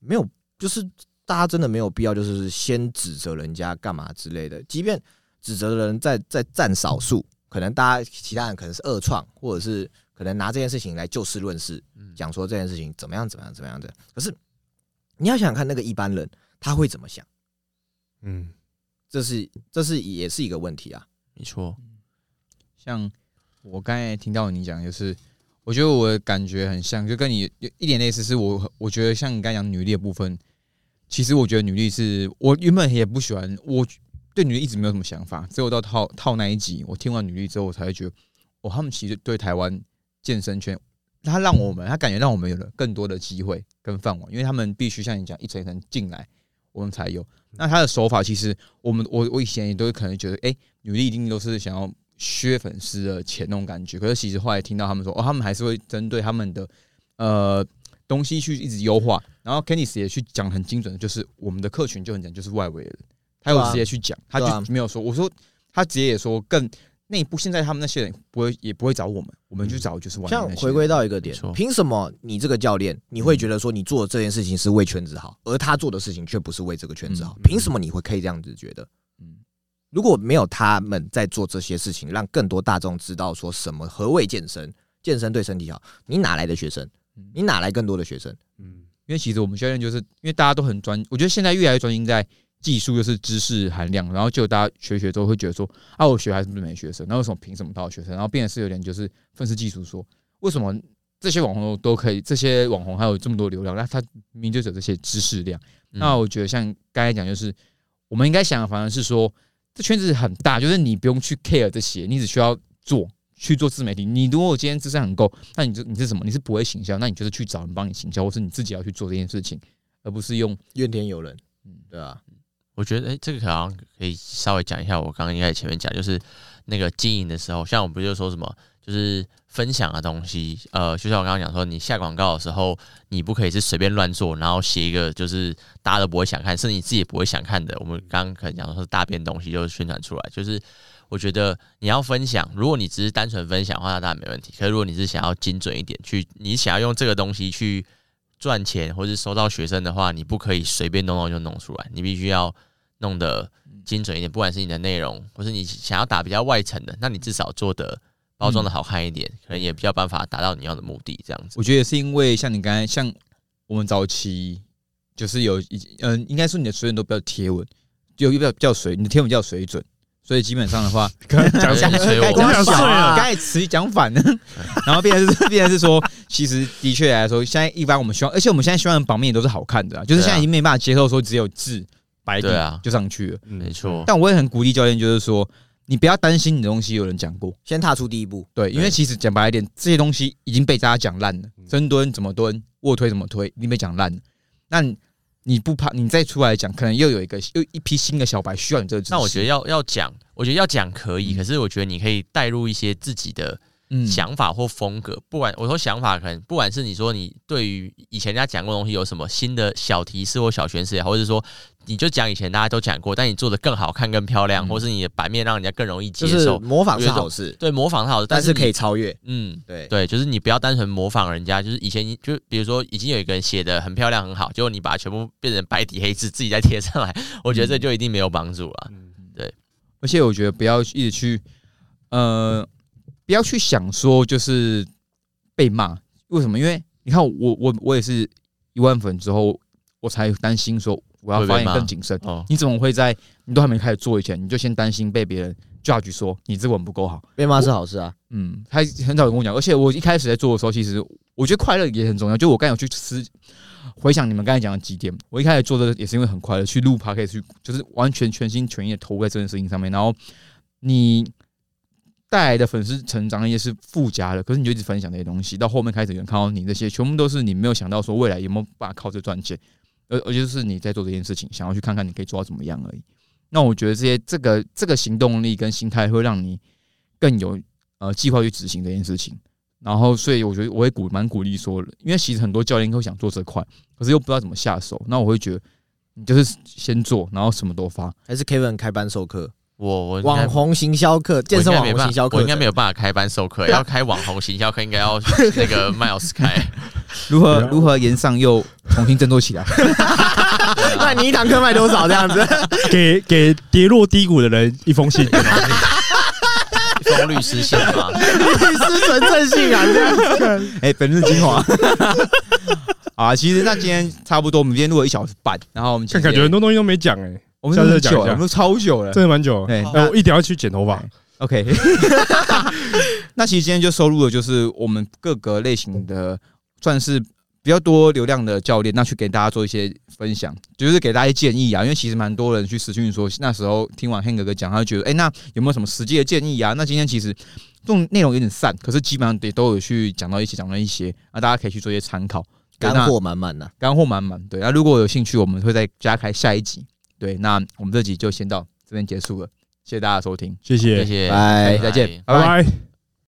Speaker 2: 没有，就是大家真的没有必要，就是先指责人家干嘛之类的。即便指责的人在在占少数，可能大家其他人可能是恶创，或者是可能拿这件事情来就事论事，
Speaker 4: 嗯
Speaker 2: 讲说这件事情怎么样怎么样怎么样的。可是你要想想看，那个一般人他会怎么想？
Speaker 3: 嗯，
Speaker 2: 这是这是也是一个问题啊。
Speaker 4: 没错，
Speaker 1: 像我刚才听到你讲，就是我觉得我的感觉很像，就跟你有一点类似。是我我觉得像你刚才讲女力的部分，其实我觉得女力是我原本也不喜欢，我对女力一直没有什么想法，只有到套套那一集，我听完女力之后，我才会觉得，哦，他们其实对台湾健身圈，他让我们，他感觉让我们有了更多的机会跟饭碗，因为他们必须像你讲一层一层进来，我们才有。那他的手法其实，我们我我以前也都会可能觉得，哎、女力一定都是想要削粉丝的钱那种感觉。可是其实后来听到他们说，哦，他们还是会针对他们的呃东西去一直优化。然后 Kennis 也去讲很精准的，就是我们的客群就很讲，就是外围人，他有直接去讲，他就没有说，我说他直接也说更内部，现在他们那些人不会也不会找我们，我们去找就是
Speaker 2: 像回归到一个点，凭什么你这个教练你会觉得说你做的这件事情是为圈子好，而他做的事情却不是为这个圈子好
Speaker 1: 嗯？
Speaker 2: 凭什么你会可以这样子觉得？
Speaker 1: 嗯
Speaker 2: 如果没有他们在做这些事情，让更多大众知道说什么何谓健身，健身对身体好，你哪来的学生？
Speaker 1: 嗯
Speaker 2: 你哪来更多的学生？
Speaker 3: 嗯，
Speaker 1: 因为其实我们教练就是因为大家都很专，我觉得现在越来越专心在技术，又是知识含量，然后就大家学学之后会觉得说啊，我学还是不是没学生？那为什么凭什么他有学生？然后变得是有点就是愤世嫉俗，说为什么这些网红都可以，这些网红还有这么多流量，那他明明就只有这些知识量。
Speaker 4: 嗯
Speaker 1: 那我觉得像刚才讲，就是我们应该想的反而是说，这圈子很大，就是你不用去 care 这些，你只需要做去做自媒体。你如果今天知识很够，那你就你是什么？你是不会行销，那你就是去找人帮你行销，或是你自己要去做这件事情，而不是用
Speaker 2: 怨天尤人，
Speaker 1: 嗯
Speaker 2: 对啊，
Speaker 4: 我觉得哎、诶这个好像可以稍微讲一下。我刚刚应该前面讲，就是那个经营的时候，像我不就说什么，就是分享的东西，呃，就像我刚刚讲说，你下广告的时候，你不可以是随便乱做，然后写一个就是大家都不会想看，甚至你自己不会想看的。我们刚刚可能讲说是大便东西，就是宣传出来，就是我觉得你要分享，如果你只是单纯分享的话，那当然没问题。可是如果你是想要精准一点，去你想要用这个东西去赚钱，或是收到学生的话，你不可以随便弄弄就弄出来，你必须要弄得精准一点。不管是你的内容，或是你想要打比较外层的，那你至少做的包装的好看一点，可能也比较办法达到你要的目的。这样子，
Speaker 1: 我觉得是因为像你刚才，像我们早期就是有一嗯、应该说你的水准都比较贴稳，有比较比较水，你的贴稳比较水准，所以基本上的话，[LAUGHS]
Speaker 3: 讲什么？[LAUGHS]
Speaker 4: 所以我
Speaker 3: 我想睡了
Speaker 1: 刚才词讲反了，[LAUGHS] 然后变成是变成是说，其实的确来说，现在一般我们希望，而且我们现在希望的榜面也都是好看的、啊，就是现在已经没办法接受说只有字白底
Speaker 4: 对啊
Speaker 1: 就上去了。
Speaker 3: 嗯
Speaker 4: 没错，
Speaker 1: 但我也很鼓励教练，就是说你不要担心你的东西有人讲过，
Speaker 2: 先踏出第一步。
Speaker 1: 对，因为其实讲白一点，这些东西已经被大家讲烂了，深蹲怎么蹲，卧推怎么推，已经被讲烂了。那你不怕，你再出来讲，可能又有一个又一批新的小白需要你这个知识。
Speaker 4: 那我觉得要要讲，我觉得要讲可以，
Speaker 1: 嗯
Speaker 4: 可是我觉得你可以带入一些自己的
Speaker 1: 嗯
Speaker 4: 想法或风格。不管我说想法，可能不管是你说你对于以前人家讲过的东西有什么新的小提示或小诠释也好，或者是说你就讲以前大家都讲过，但你做的更好看、更漂亮，
Speaker 1: 嗯
Speaker 4: 或是你的版面让人家更容易接
Speaker 2: 就是
Speaker 4: 受。
Speaker 2: 模仿是好事，
Speaker 4: 对，模仿是好事，
Speaker 2: 但是可以超越。
Speaker 4: 嗯。
Speaker 2: 对，
Speaker 4: 对，就是你不要单纯模仿人家，就是以前你就比如说已经有一个人写的很漂亮很好，结果你把它全部变成白底黑字，自己再贴上来，我觉得这就一定没有帮助了。
Speaker 3: 嗯
Speaker 1: 而且我觉得不要一直去，呃，不要去想说就是被骂，为什么？因为你看我我我也是一万粉之后，我才担心说我要发言更谨慎。
Speaker 4: 哦，
Speaker 1: 你怎么会在你都还没开始做以前，你就先担心被别人 judge 说你这文不够好？
Speaker 2: 被骂是好事啊。
Speaker 1: 嗯，他很早就跟我讲，而且我一开始在做的时候，其实我觉得快乐也很重要。就我刚才有去思回想你们刚才讲的几点，我一开始做的也是因为很快乐，去录 p c a s 去就是完全全心全意的投入在这件事情上面。然后你带来的粉丝成长也是附加的，可是你就一直分享这些东西，到后面开始有人看到你这些，全部都是你没有想到说未来有没有办法靠这赚钱，而而就是你在做这件事情，想要去看看你可以做到怎么样而已。那我觉得这些这个这个行动力跟心态会让你更有呃计划去执行这件事情。然后，所以我觉得我会鼓蛮鼓励说，因为其实很多教练都想做这块，可是又不知道怎么下手。那我会觉得你就是先做，然后什么都发。
Speaker 2: 还是 Kevin 开班授课，
Speaker 4: 我我
Speaker 2: 网红行销课，健身网红行销课，
Speaker 4: 我应该没有办法开班授课，[LAUGHS] 要开网红行销课，应该要 [LAUGHS] 那个 Miles 开。[LAUGHS]
Speaker 1: 如何如何延上又重新振作起来？
Speaker 2: 那你一堂课卖多少这样子？
Speaker 3: 给给跌落低谷的人一封信，
Speaker 4: 一封律师信吗？
Speaker 2: 律师纯正信啊，这样子。
Speaker 1: 哎、本日精华啊，其实那今天差不多，我们今天录了一小时半，然后我们
Speaker 3: 看感觉很多东西都没讲哎，
Speaker 1: 我们录很久了，
Speaker 3: 下次讲一下
Speaker 1: 我们超久了。
Speaker 3: 真的蛮久。
Speaker 1: 对，
Speaker 3: 那我一定要去剪头发。
Speaker 1: OK，[LAUGHS] 那其实今天就收录的就是我们各个类型的，算是比较多流量的教练，那去给大家做一些分享，就是给大家一建议啊。因为其实蛮多人去私讯说，那时候听完 Han 哥哥讲，他就觉得，哎、那有没有什么实际的建议啊？那今天其实这种内容有点散，可是基本上也都有去讲到一些，讲到一些，那大家可以去做一些参考。对
Speaker 2: 干货满满的，
Speaker 1: 干货满满。对，那如果有兴趣，我们会再加开下一集。对，那我们这集就先到这边结束了，谢谢大家收听，
Speaker 3: 谢谢。
Speaker 4: 谢，谢，
Speaker 2: 拜
Speaker 1: 再见，
Speaker 3: 拜拜。